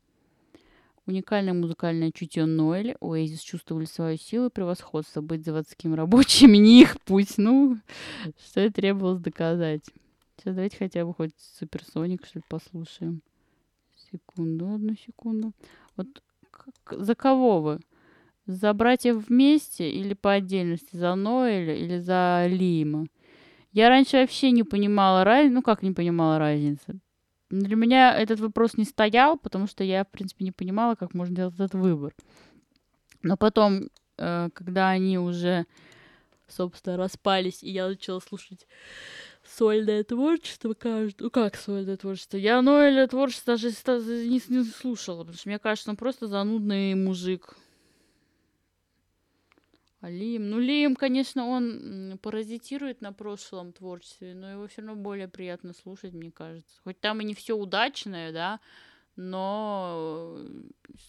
Уникальное музыкальное чутье Ноэля, Оэзис чувствовали свою силу и превосходство. Быть заводским рабочим не их путь. Ну, что и требовалось доказать. Сейчас давайте хотя бы хоть суперсоник, что ли, послушаем. Секунду, одну секунду. Вот как, за кого вы? За братьев вместе или по отдельности? За Ноэля или за Лима? Я раньше вообще не понимала разницы. Ну, как не понимала разницы? Для меня этот вопрос не стоял, потому что я, в принципе, не понимала, как можно делать этот выбор. Но потом, э, когда они уже, собственно, распались, и я начала слушать сольное творчество кажется. Ну как сольное творчество? Я Ноэля творчество даже не, не слушала, потому что мне кажется, он просто занудный мужик. А Лим, ну Лим, конечно, он паразитирует на прошлом творчестве, но его все равно более приятно слушать, мне кажется. Хоть там и не все удачное, да, но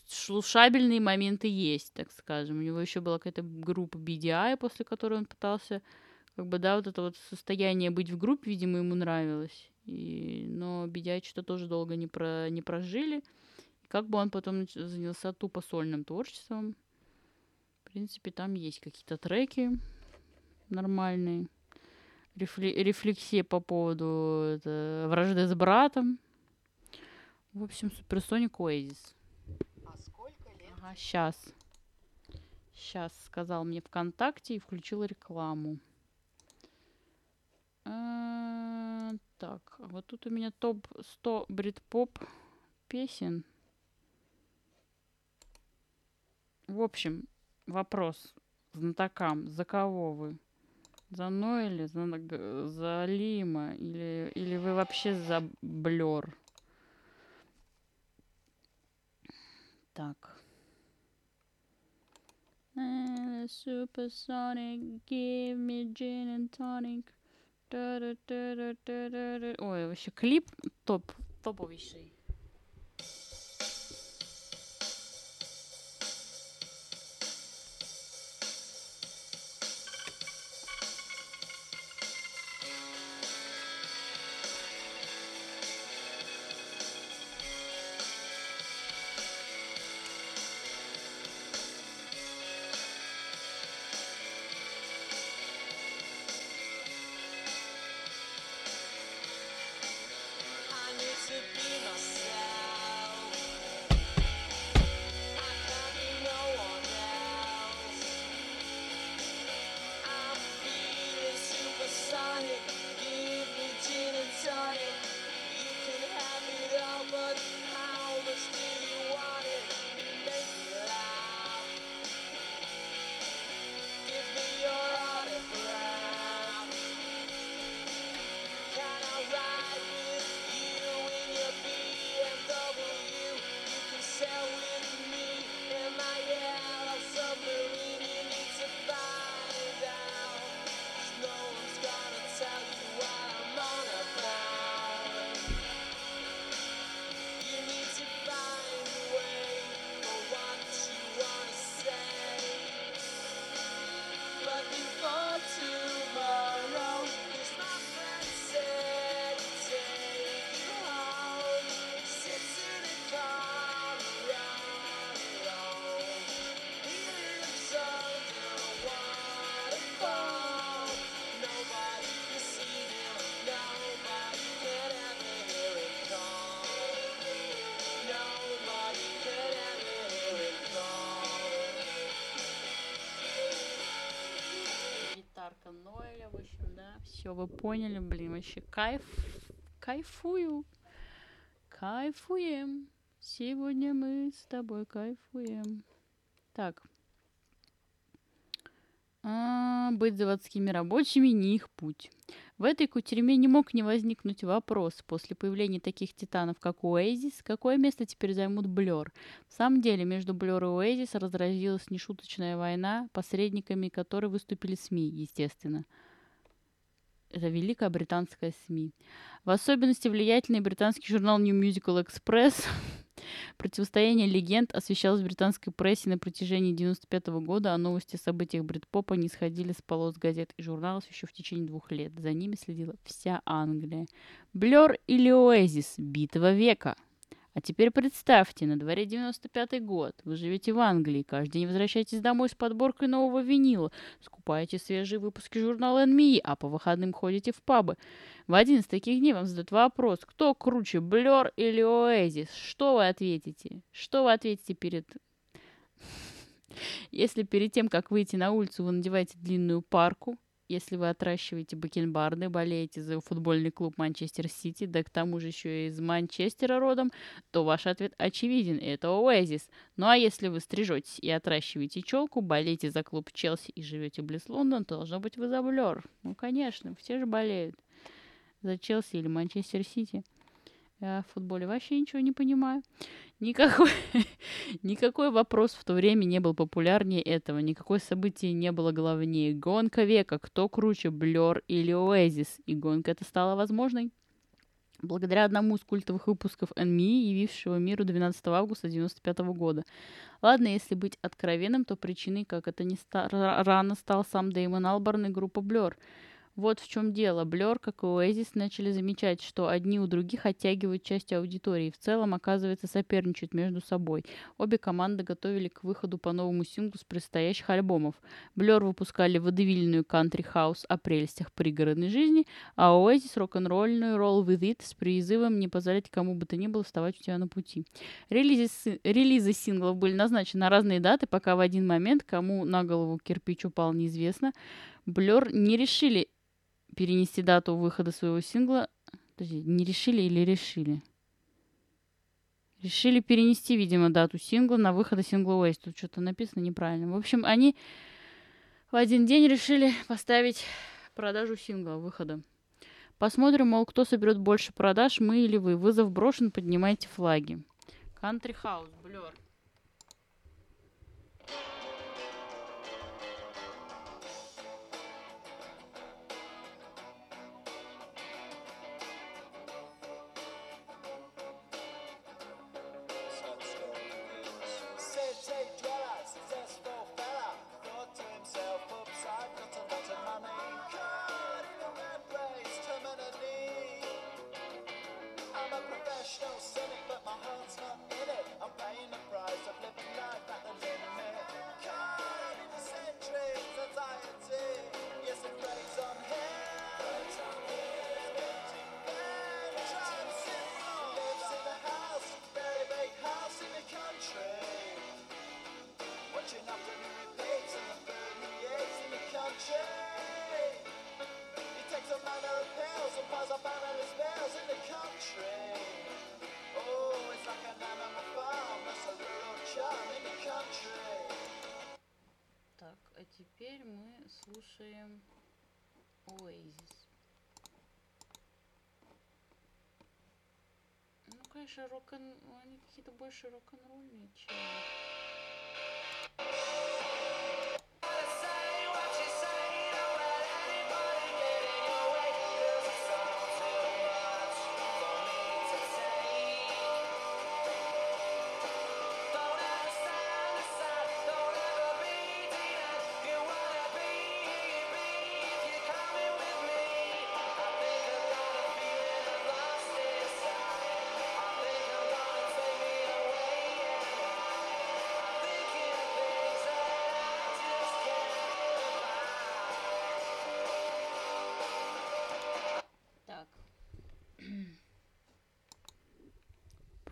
слушабельные моменты есть, так скажем. У него еще была какая-то группа BDI, после которой он пытался, как бы, да, вот это вот состояние быть в группе, видимо, ему нравилось. И, но BDI что-то тоже долго не, про, не прожили. Как бы он потом занялся тупо сольным творчеством. В принципе, там есть какие-то треки нормальные. Рефли- рефлексия по поводу это, вражды с братом. В общем, Суперсоник Oasis. А сколько лет? Ага, сейчас. Сейчас сказал мне ВКонтакте и включил рекламу. А, так, вот тут у меня топ-100 брит-поп песен. В общем, Вопрос знатокам. За кого вы? За Ноэля, за, за Лима или, или вы вообще за Блер? Так. Supersonic, give me gin and tonic. Ой, вообще клип топ, топовейший. карта Ноэля, в общем, да, все, вы поняли, блин, вообще кайф, кайфую, кайфуем, сегодня мы с тобой кайфуем. Так, а, быть заводскими рабочими не их путь. В этой кутерьме не мог не возникнуть вопрос, после появления таких титанов, как Oasis, какое место теперь займут Блер. В самом деле, между Блер и Oasis разразилась нешуточная война, посредниками которой выступили СМИ, естественно. Это великая британская СМИ. В особенности влиятельный британский журнал New Musical Express Противостояние легенд освещалось в британской прессе на протяжении 95 -го года, а новости о событиях брит-попа не сходили с полос газет и журналов еще в течение двух лет. За ними следила вся Англия. Блер или Оазис? Битва века. А теперь представьте, на дворе 95-й год. Вы живете в Англии, каждый день возвращаетесь домой с подборкой нового винила, скупаете свежие выпуски журнала NME, а по выходным ходите в пабы. В один из таких дней вам задают вопрос, кто круче, Блер или Оазис? Что вы ответите? Что вы ответите перед... Если перед тем, как выйти на улицу, вы надеваете длинную парку, если вы отращиваете бакенбарды, болеете за футбольный клуб Манчестер Сити, да к тому же еще и из Манчестера родом, то ваш ответ очевиден, это Оазис. Ну а если вы стрижетесь и отращиваете челку, болеете за клуб Челси и живете близ Лондона, то должно быть вы за Блер. Ну конечно, все же болеют за Челси или Манчестер Сити. Я в футболе вообще ничего не понимаю. Никакой, никакой вопрос в то время не был популярнее этого. Никакое событие не было главнее. Гонка века. Кто круче, Блер или Оазис? И гонка эта стала возможной. Благодаря одному из культовых выпусков NME, явившего миру 12 августа 1995 года. Ладно, если быть откровенным, то причиной, как это не ста- рано стал сам Дэймон Алборн и группа Блер. Вот в чем дело. Блер, как и Oasis, начали замечать, что одни у других оттягивают часть аудитории и в целом, оказывается, соперничают между собой. Обе команды готовили к выходу по новому синглу с предстоящих альбомов. Блер выпускали водевильную кантри-хаус о прелестях пригородной жизни, а Oasis рок-н-ролльную Roll With It с призывом не позволять кому бы то ни было вставать у тебя на пути. Релизы, релизы синглов были назначены на разные даты, пока в один момент, кому на голову кирпич упал, неизвестно, Блер не решили перенести дату выхода своего сингла. Подожди, не решили или решили? Решили перенести, видимо, дату сингла на выхода сингла Waze. Тут что-то написано неправильно. В общем, они в один день решили поставить продажу сингла выхода. Посмотрим, мол, кто соберет больше продаж, мы или вы. Вызов брошен, поднимайте флаги. Country House, Blur. Конечно, рок они какие-то больше рок-н-ролльные, чем...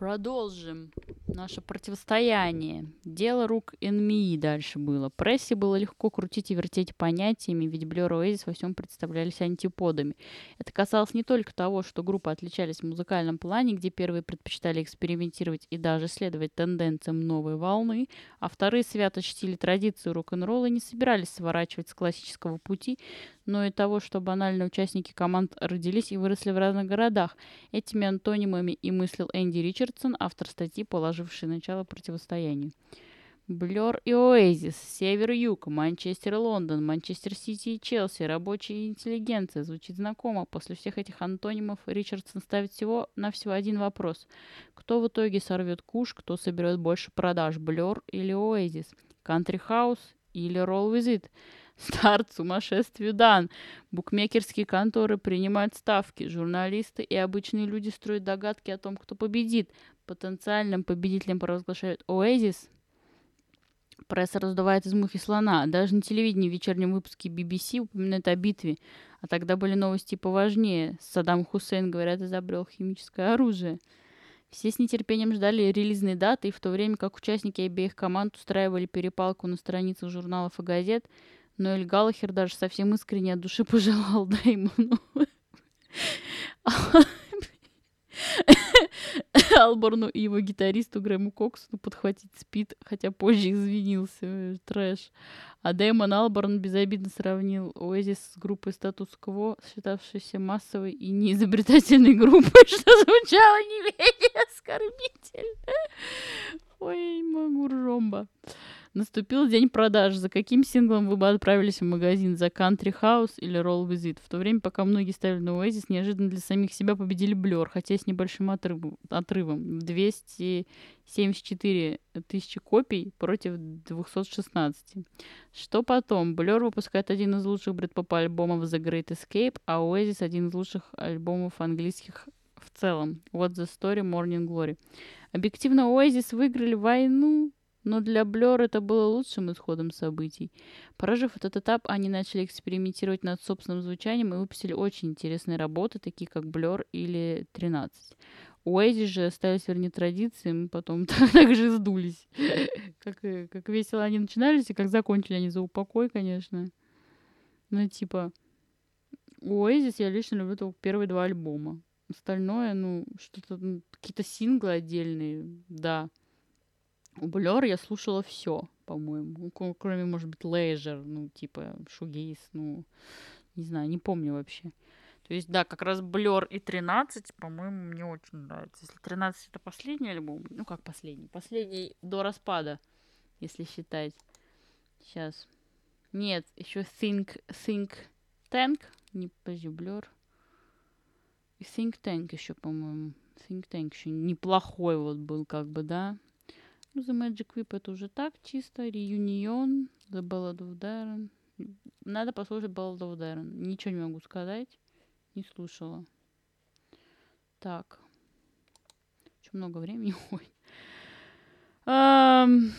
Продолжим наше противостояние. Дело рук НМИ дальше было. Прессе было легко крутить и вертеть понятиями, ведь и Oasis во всем представлялись антиподами. Это касалось не только того, что группы отличались в музыкальном плане, где первые предпочитали экспериментировать и даже следовать тенденциям новой волны, а вторые свято чтили традицию рок-н-ролла и не собирались сворачивать с классического пути, но и того, что банально участники команд родились и выросли в разных городах. Этими антонимами и мыслил Энди Ричардсон, автор статьи, положивший начало противостоянию. Блер и Оазис, Север-Юг, Манчестер и Лондон, Манчестер Сити и Челси, рабочая интеллигенция. Звучит знакомо. После всех этих антонимов Ричардсон ставит всего на всего один вопрос. Кто в итоге сорвет куш, кто соберет больше продаж, Блер или Оазис? Кантри Хаус или It? Старт сумасшествию дан. Букмекерские конторы принимают ставки. Журналисты и обычные люди строят догадки о том, кто победит. Потенциальным победителем провозглашают Оазис. Пресса раздувает из мухи слона. Даже на телевидении в вечернем выпуске BBC упоминают о битве. А тогда были новости поважнее. Саддам Хусейн, говорят, изобрел химическое оружие. Все с нетерпением ждали релизной даты, и в то время как участники обеих команд устраивали перепалку на страницах журналов и газет, но Эль Галлахер даже совсем искренне от души пожелал Дэймону. Алборну и его гитаристу Грэму Коксу подхватить спид, хотя позже извинился. Трэш. А Дэймон Алборн безобидно сравнил Оазис с группой статус-кво, считавшейся массовой и неизобретательной группой, что звучало не менее оскорбительно. Ой, могу ромба. Наступил день продаж. За каким синглом вы бы отправились в магазин? За Country House или Roll With It? В то время, пока многие ставили на Oasis, неожиданно для самих себя победили Blur, хотя с небольшим отрывом. отрывом. 274 тысячи копий против 216. Что потом? Blur выпускает один из лучших брит-поп альбомов The Great Escape, а Oasis один из лучших альбомов английских в целом. What's the Story, Morning Glory. Объективно, Oasis выиграли войну, но для Blur это было лучшим исходом событий. Прожив этот этап, они начали экспериментировать над собственным звучанием и выпустили очень интересные работы, такие как Blur или 13. Oasis же остались вернее традициям, потом так же сдулись. как, как весело они начинались и как закончили они за упокой, конечно. Ну, типа, Oasis я лично люблю только первые два альбома. Остальное, ну, что-то, ну, какие-то синглы отдельные, да. Blur я слушала все, по-моему. Кроме, может быть, Leisure, ну, типа, Шугейс, ну, не знаю, не помню вообще. То есть, да, как раз Blur и 13, по-моему, мне очень нравится. Если 13 это последний альбом, ну, как последний? Последний до распада, если считать. Сейчас. Нет, еще Think, Think Tank. Не, подожди. И Think Tank еще, по-моему. Think Tank еще неплохой вот был, как бы, да. The Magic Whip это уже так чисто. Reunion, The Ballad of Darren. Надо послушать Ballad of Darren. Ничего не могу сказать. Не слушала. Так. Очень много времени уходит. Um...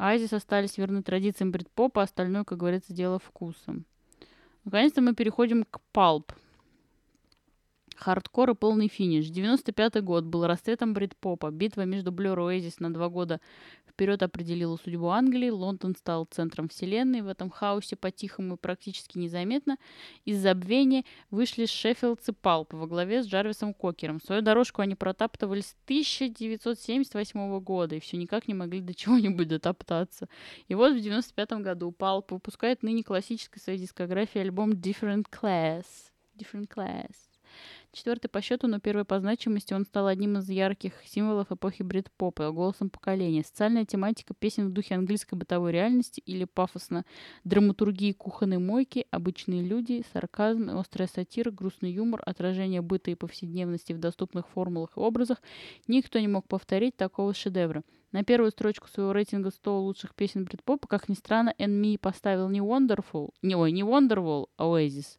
Айзис остались верны традициям брит-попа, остальное, как говорится, дело вкуса. Наконец-то мы переходим к палп. Хардкор и полный финиш. 95 год был расцветом брит-попа. Битва между Blur и Oasis на два года вперед определила судьбу Англии. Лондон стал центром вселенной. В этом хаосе по-тихому и практически незаметно из забвения вышли шеффилдцы Палп во главе с Джарвисом Кокером. Свою дорожку они протаптывали с 1978 года и все никак не могли до чего-нибудь дотоптаться. И вот в 95 году Палп выпускает ныне классической своей дискографии альбом Different Class. Different Class. Четвертый по счету, но первый по значимости, он стал одним из ярких символов эпохи брит-попа, голосом поколения. Социальная тематика песен в духе английской бытовой реальности или пафосно драматургии кухонной мойки, обычные люди, сарказм, острая сатира, грустный юмор, отражение быта и повседневности в доступных формулах и образах. Никто не мог повторить такого шедевра. На первую строчку своего рейтинга 100 лучших песен брит-попа, как ни странно, Enmi поставил не Wonderful, не, ой, не Wonderwall, а Oasis.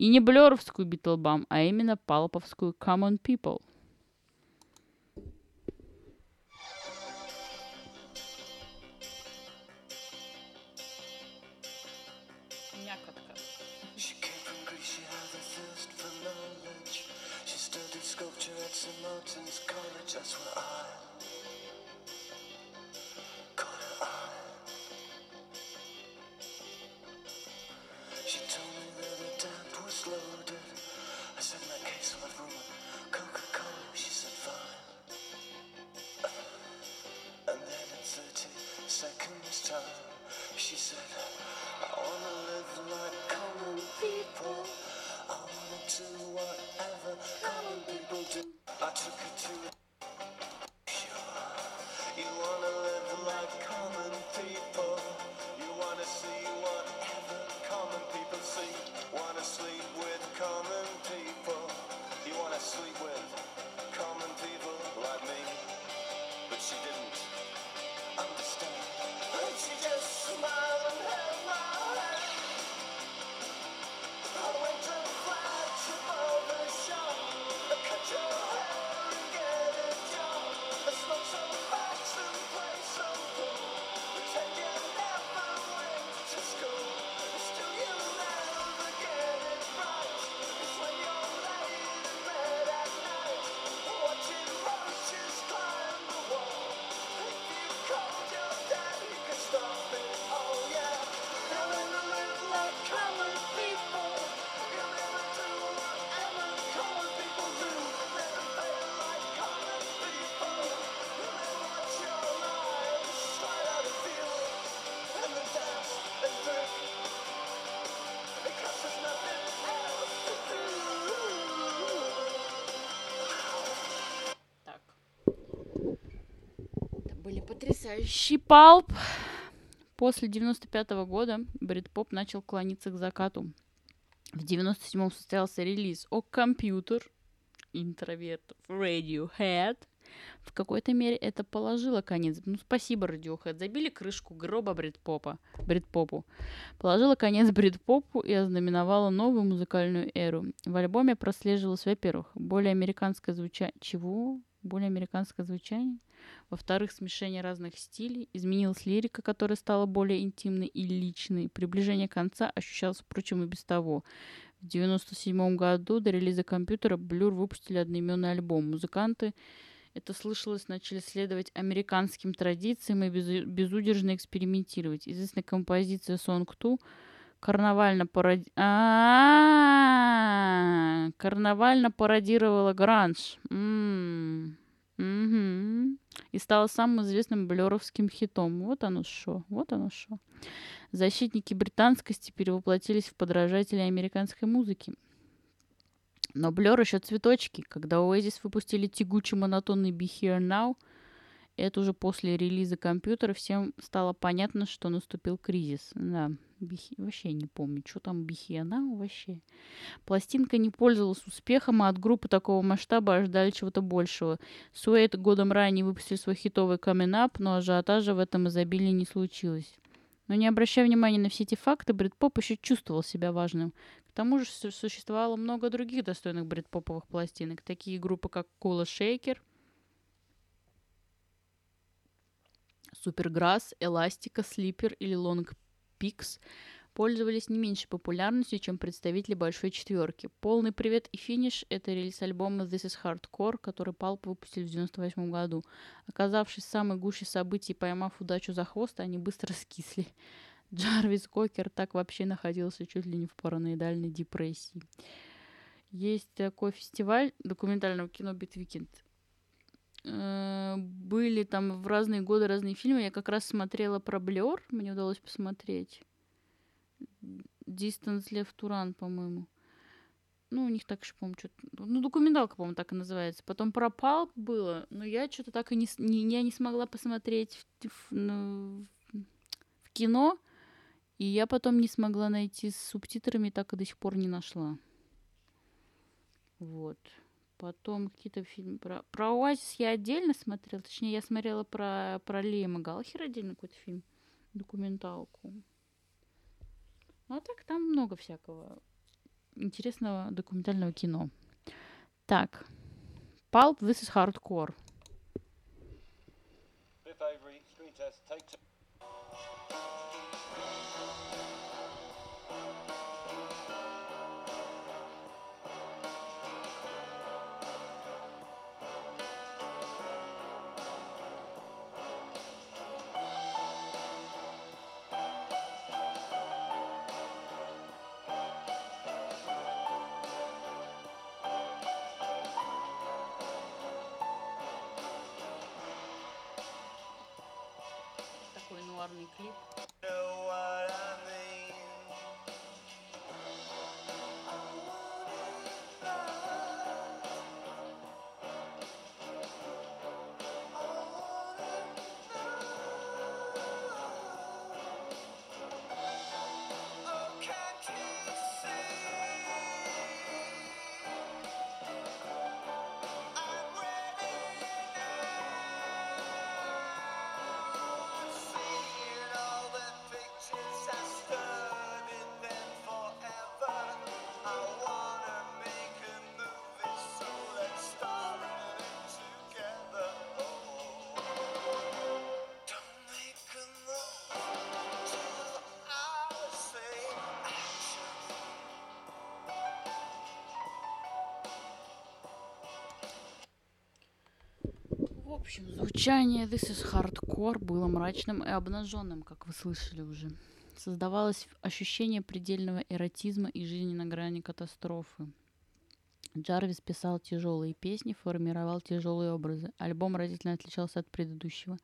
И не блеровскую Битлбам, а именно палповскую Common People. Потрясающий палп. После 95 года Брит-поп начал клониться к закату. В 97-м состоялся релиз о компьютер интровертов Radiohead. В какой-то мере это положило конец. Ну, спасибо, Radiohead. Забили крышку гроба Брит-попа, Брит-попу. Положила конец Брит-попу и ознаменовала новую музыкальную эру. В альбоме прослеживалось, во-первых, более американское звучание. Чего? Более американское звучание? Во-вторых, смешение разных стилей. Изменилась лирика, которая стала более интимной и личной. Приближение конца ощущалось, впрочем, и без того. В 97 году до релиза компьютера Blur выпустили одноименный альбом. Музыканты, это слышалось, начали следовать американским традициям и безу- безудержно экспериментировать. Известная композиция Song 2 карнавально пароди... А, карнавально пародировала гранж. М, мгм. И стала самым известным блеровским хитом. Вот оно шо, вот оно шо. Защитники британскости перевоплотились в подражателей американской музыки. Но Блер еще цветочки. Когда Oasis выпустили тягучий монотонный Be Here Now, это уже после релиза компьютера всем стало понятно, что наступил кризис. Да, He- вообще не помню, что там Now вообще. Пластинка не пользовалась успехом, а от группы такого масштаба ожидали чего-то большего. Суэйт годом ранее выпустили свой хитовый Up, но ажиотажа в этом изобилии не случилось. Но не обращая внимания на все эти факты, Бритпоп еще чувствовал себя важным. К тому же су- существовало много других достойных бритпоповых пластинок, такие группы, как Кола Шейкер, Суперграсс, Эластика, Слипер или Лонг Пикс пользовались не меньшей популярностью, чем представители Большой Четверки. Полный привет и финиш — это релиз альбома This is Hardcore, который Pulp выпустили в 98 году. Оказавшись в самой гуще событий и поймав удачу за хвост, они быстро скисли. Джарвис Кокер так вообще находился чуть ли не в параноидальной депрессии. Есть такой фестиваль документального кино «Beat Weekend». Э, Были там в разные годы разные фильмы. Я как раз смотрела про Blur, мне удалось посмотреть. Distance to Run, по-моему. Ну, у них так еще, по-моему, что-то... Ну, документалка, по-моему, так и называется. Потом про Палп было, но я что-то так и не, не, я не смогла посмотреть в, в- ну, в кино. И я потом не смогла найти с субтитрами, так и до сих пор не нашла. Вот. Потом какие-то фильмы про... Про Оазис я отдельно смотрела. Точнее, я смотрела про, про Лиэма Галлахера отдельно какой-то фильм. Документалку. Ну, а так там много всякого интересного документального кино. Так. Pulp, this is hardcore. Գավառնի կլիպ общем, звучание This is Hardcore было мрачным и обнаженным, как вы слышали уже. Создавалось ощущение предельного эротизма и жизни на грани катастрофы. Джарвис писал тяжелые песни, формировал тяжелые образы. Альбом разительно отличался от предыдущего.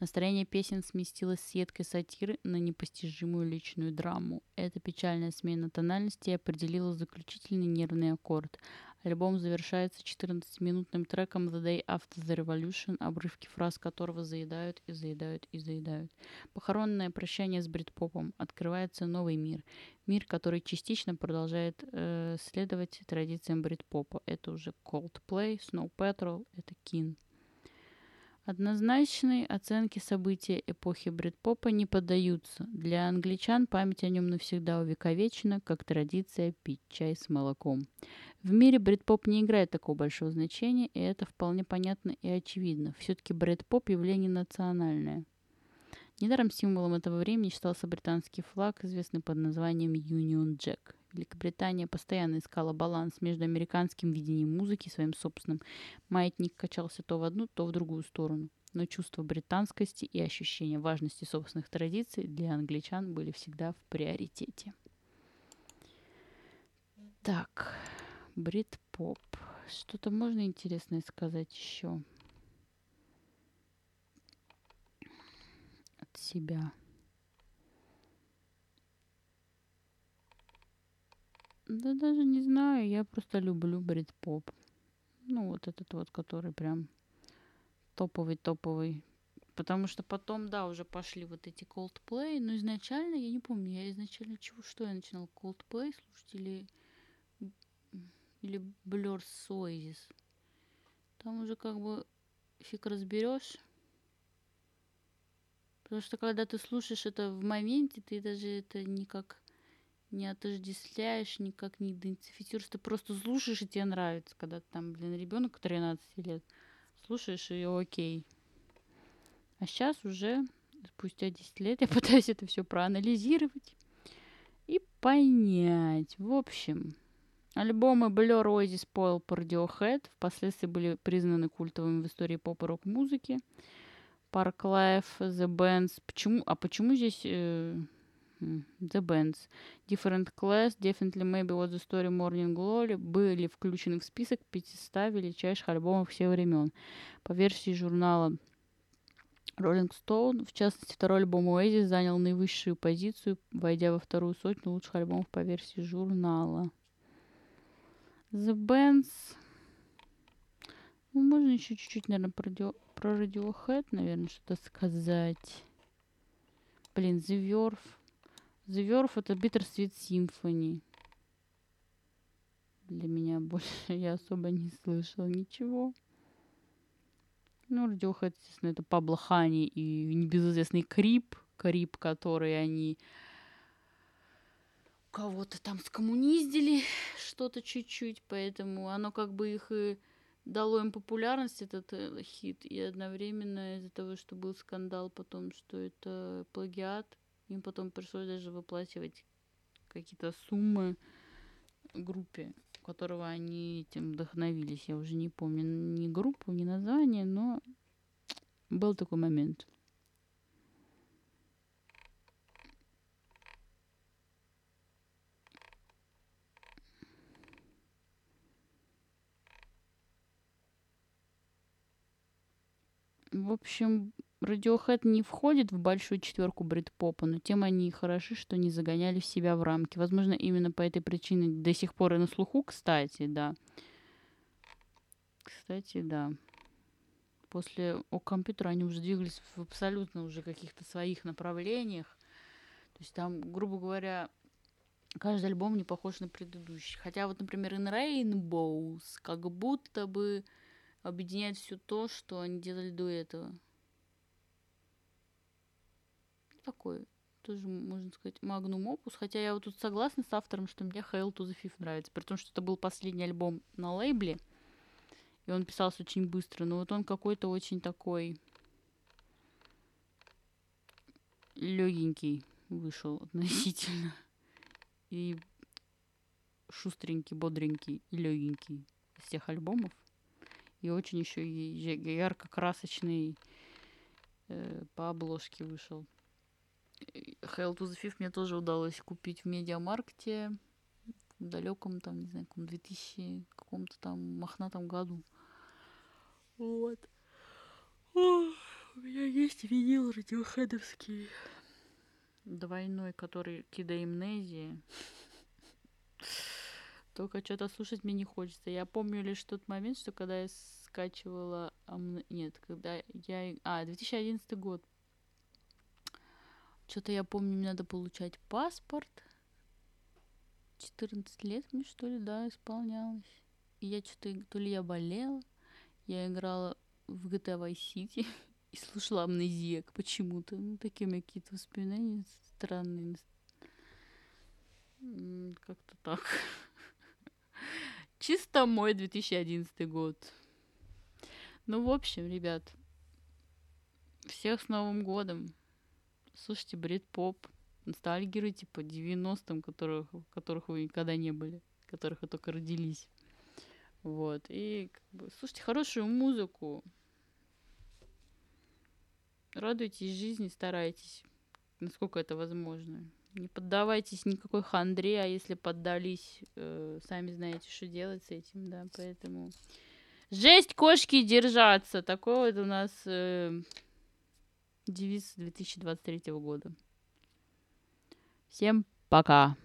Настроение песен сместилось с едкой сатиры на непостижимую личную драму. Эта печальная смена тональности определила заключительный нервный аккорд. Альбом завершается 14-минутным треком The Day After the Revolution, обрывки фраз которого заедают и заедают и заедают. Похоронное прощание с брит-попом. Открывается новый мир. Мир, который частично продолжает э, следовать традициям брит-попа. Это уже Coldplay, Snow Patrol, это Кин. Однозначной оценки события эпохи брит-попа не поддаются. Для англичан память о нем навсегда увековечена, как традиция пить чай с молоком. В мире брит-поп не играет такого большого значения, и это вполне понятно и очевидно. Все-таки брит-поп явление национальное. Недаром символом этого времени считался британский флаг, известный под названием Union Jack. Великобритания постоянно искала баланс между американским видением музыки и своим собственным. Маятник качался то в одну, то в другую сторону. Но чувство британскости и ощущение важности собственных традиций для англичан были всегда в приоритете. Так, брит-поп. Что-то можно интересное сказать еще от себя? Да даже не знаю, я просто люблю брит-поп. Ну, вот этот вот, который прям топовый-топовый. Потому что потом, да, уже пошли вот эти Coldplay, но изначально, я не помню, я изначально чего, что я начинал, Coldplay слушать или, или Blur с Oasis. Там уже как бы фиг разберешь. Потому что когда ты слушаешь это в моменте, ты даже это никак не отождествляешь, никак не идентифицируешь. Ты просто слушаешь, и тебе нравится, когда там, блин, ребенок 13 лет. Слушаешь, и окей. А сейчас уже, спустя 10 лет, я пытаюсь это все проанализировать и понять. В общем, альбомы Blur, Oasis, Spoil, Radiohead впоследствии были признаны культовыми в истории поп и рок-музыки. Park Life, The Bands. Почему? А почему здесь э, The Bands? Different Class, Definitely Maybe Was the Story Morning Glory были включены в список 500 величайших альбомов всех времен. По версии журнала Rolling Stone, в частности, второй альбом Oasis занял наивысшую позицию, войдя во вторую сотню лучших альбомов по версии журнала. The Bands. Ну, можно еще чуть-чуть, наверное, про, про Radiohead, наверное, что-то сказать. Блин, The Verve. The это Bittersweet Symphony. Для меня больше я особо не слышала ничего. Ну, Radiohead, естественно, это Пабло Хани и небезызвестный Крип. Крип, который они кого-то там скоммуниздили что-то чуть-чуть, поэтому оно как бы их и дало им популярность, этот э, хит, и одновременно из-за того, что был скандал потом, что это плагиат, им потом пришлось даже выплачивать какие-то суммы группе, которого они этим вдохновились. Я уже не помню ни группу, ни название, но был такой момент. В общем, Radiohead не входит в большую четверку брит-попа, но тем они и хороши, что не загоняли себя в рамки. Возможно, именно по этой причине до сих пор и на слуху, кстати, да. Кстати, да. После о компьютера они уже двигались в абсолютно уже каких-то своих направлениях. То есть там, грубо говоря, каждый альбом не похож на предыдущий. Хотя вот, например, In Rainbows как будто бы объединяет все то, что они делали до этого. Такой тоже, можно сказать, магнум опус. Хотя я вот тут согласна с автором, что мне Hail to the Fifth нравится. При том, что это был последний альбом на лейбле. И он писался очень быстро. Но вот он какой-то очень такой легенький вышел относительно. И шустренький, бодренький и легенький из всех альбомов. И очень еще ярко-красочный э, по обложке вышел. Hail to the Fifth мне тоже удалось купить в медиамаркете в далеком, там, не знаю, каком 2000 каком-то там мохнатом году. Вот. Ох, У меня есть винил радиохедовский. Двойной, который Кида Амнезии. Только что-то слушать мне не хочется. Я помню лишь тот момент, что когда я скачивала... Нет, когда я... А, 2011 год. Что-то я помню, мне надо получать паспорт. 14 лет мне, что ли, да, исполнялось. И я что-то... То ли я болела, я играла в GTA Vice City и слушала Амнезиак почему-то. Ну, такие у меня какие-то воспоминания странные. Как-то так. Чисто мой 2011 год. Ну, в общем, ребят, всех с Новым годом. Слушайте брит-поп, ностальгируйте по 90-м, которых, которых вы никогда не были, которых вы только родились. Вот. И как бы, слушайте хорошую музыку. Радуйтесь жизни, старайтесь, насколько это возможно. Не поддавайтесь никакой хандре, а если поддались, э, сами знаете, что делать с этим, да, поэтому... Жесть кошки держаться! Такой вот у нас э, девиз 2023 года. Всем пока!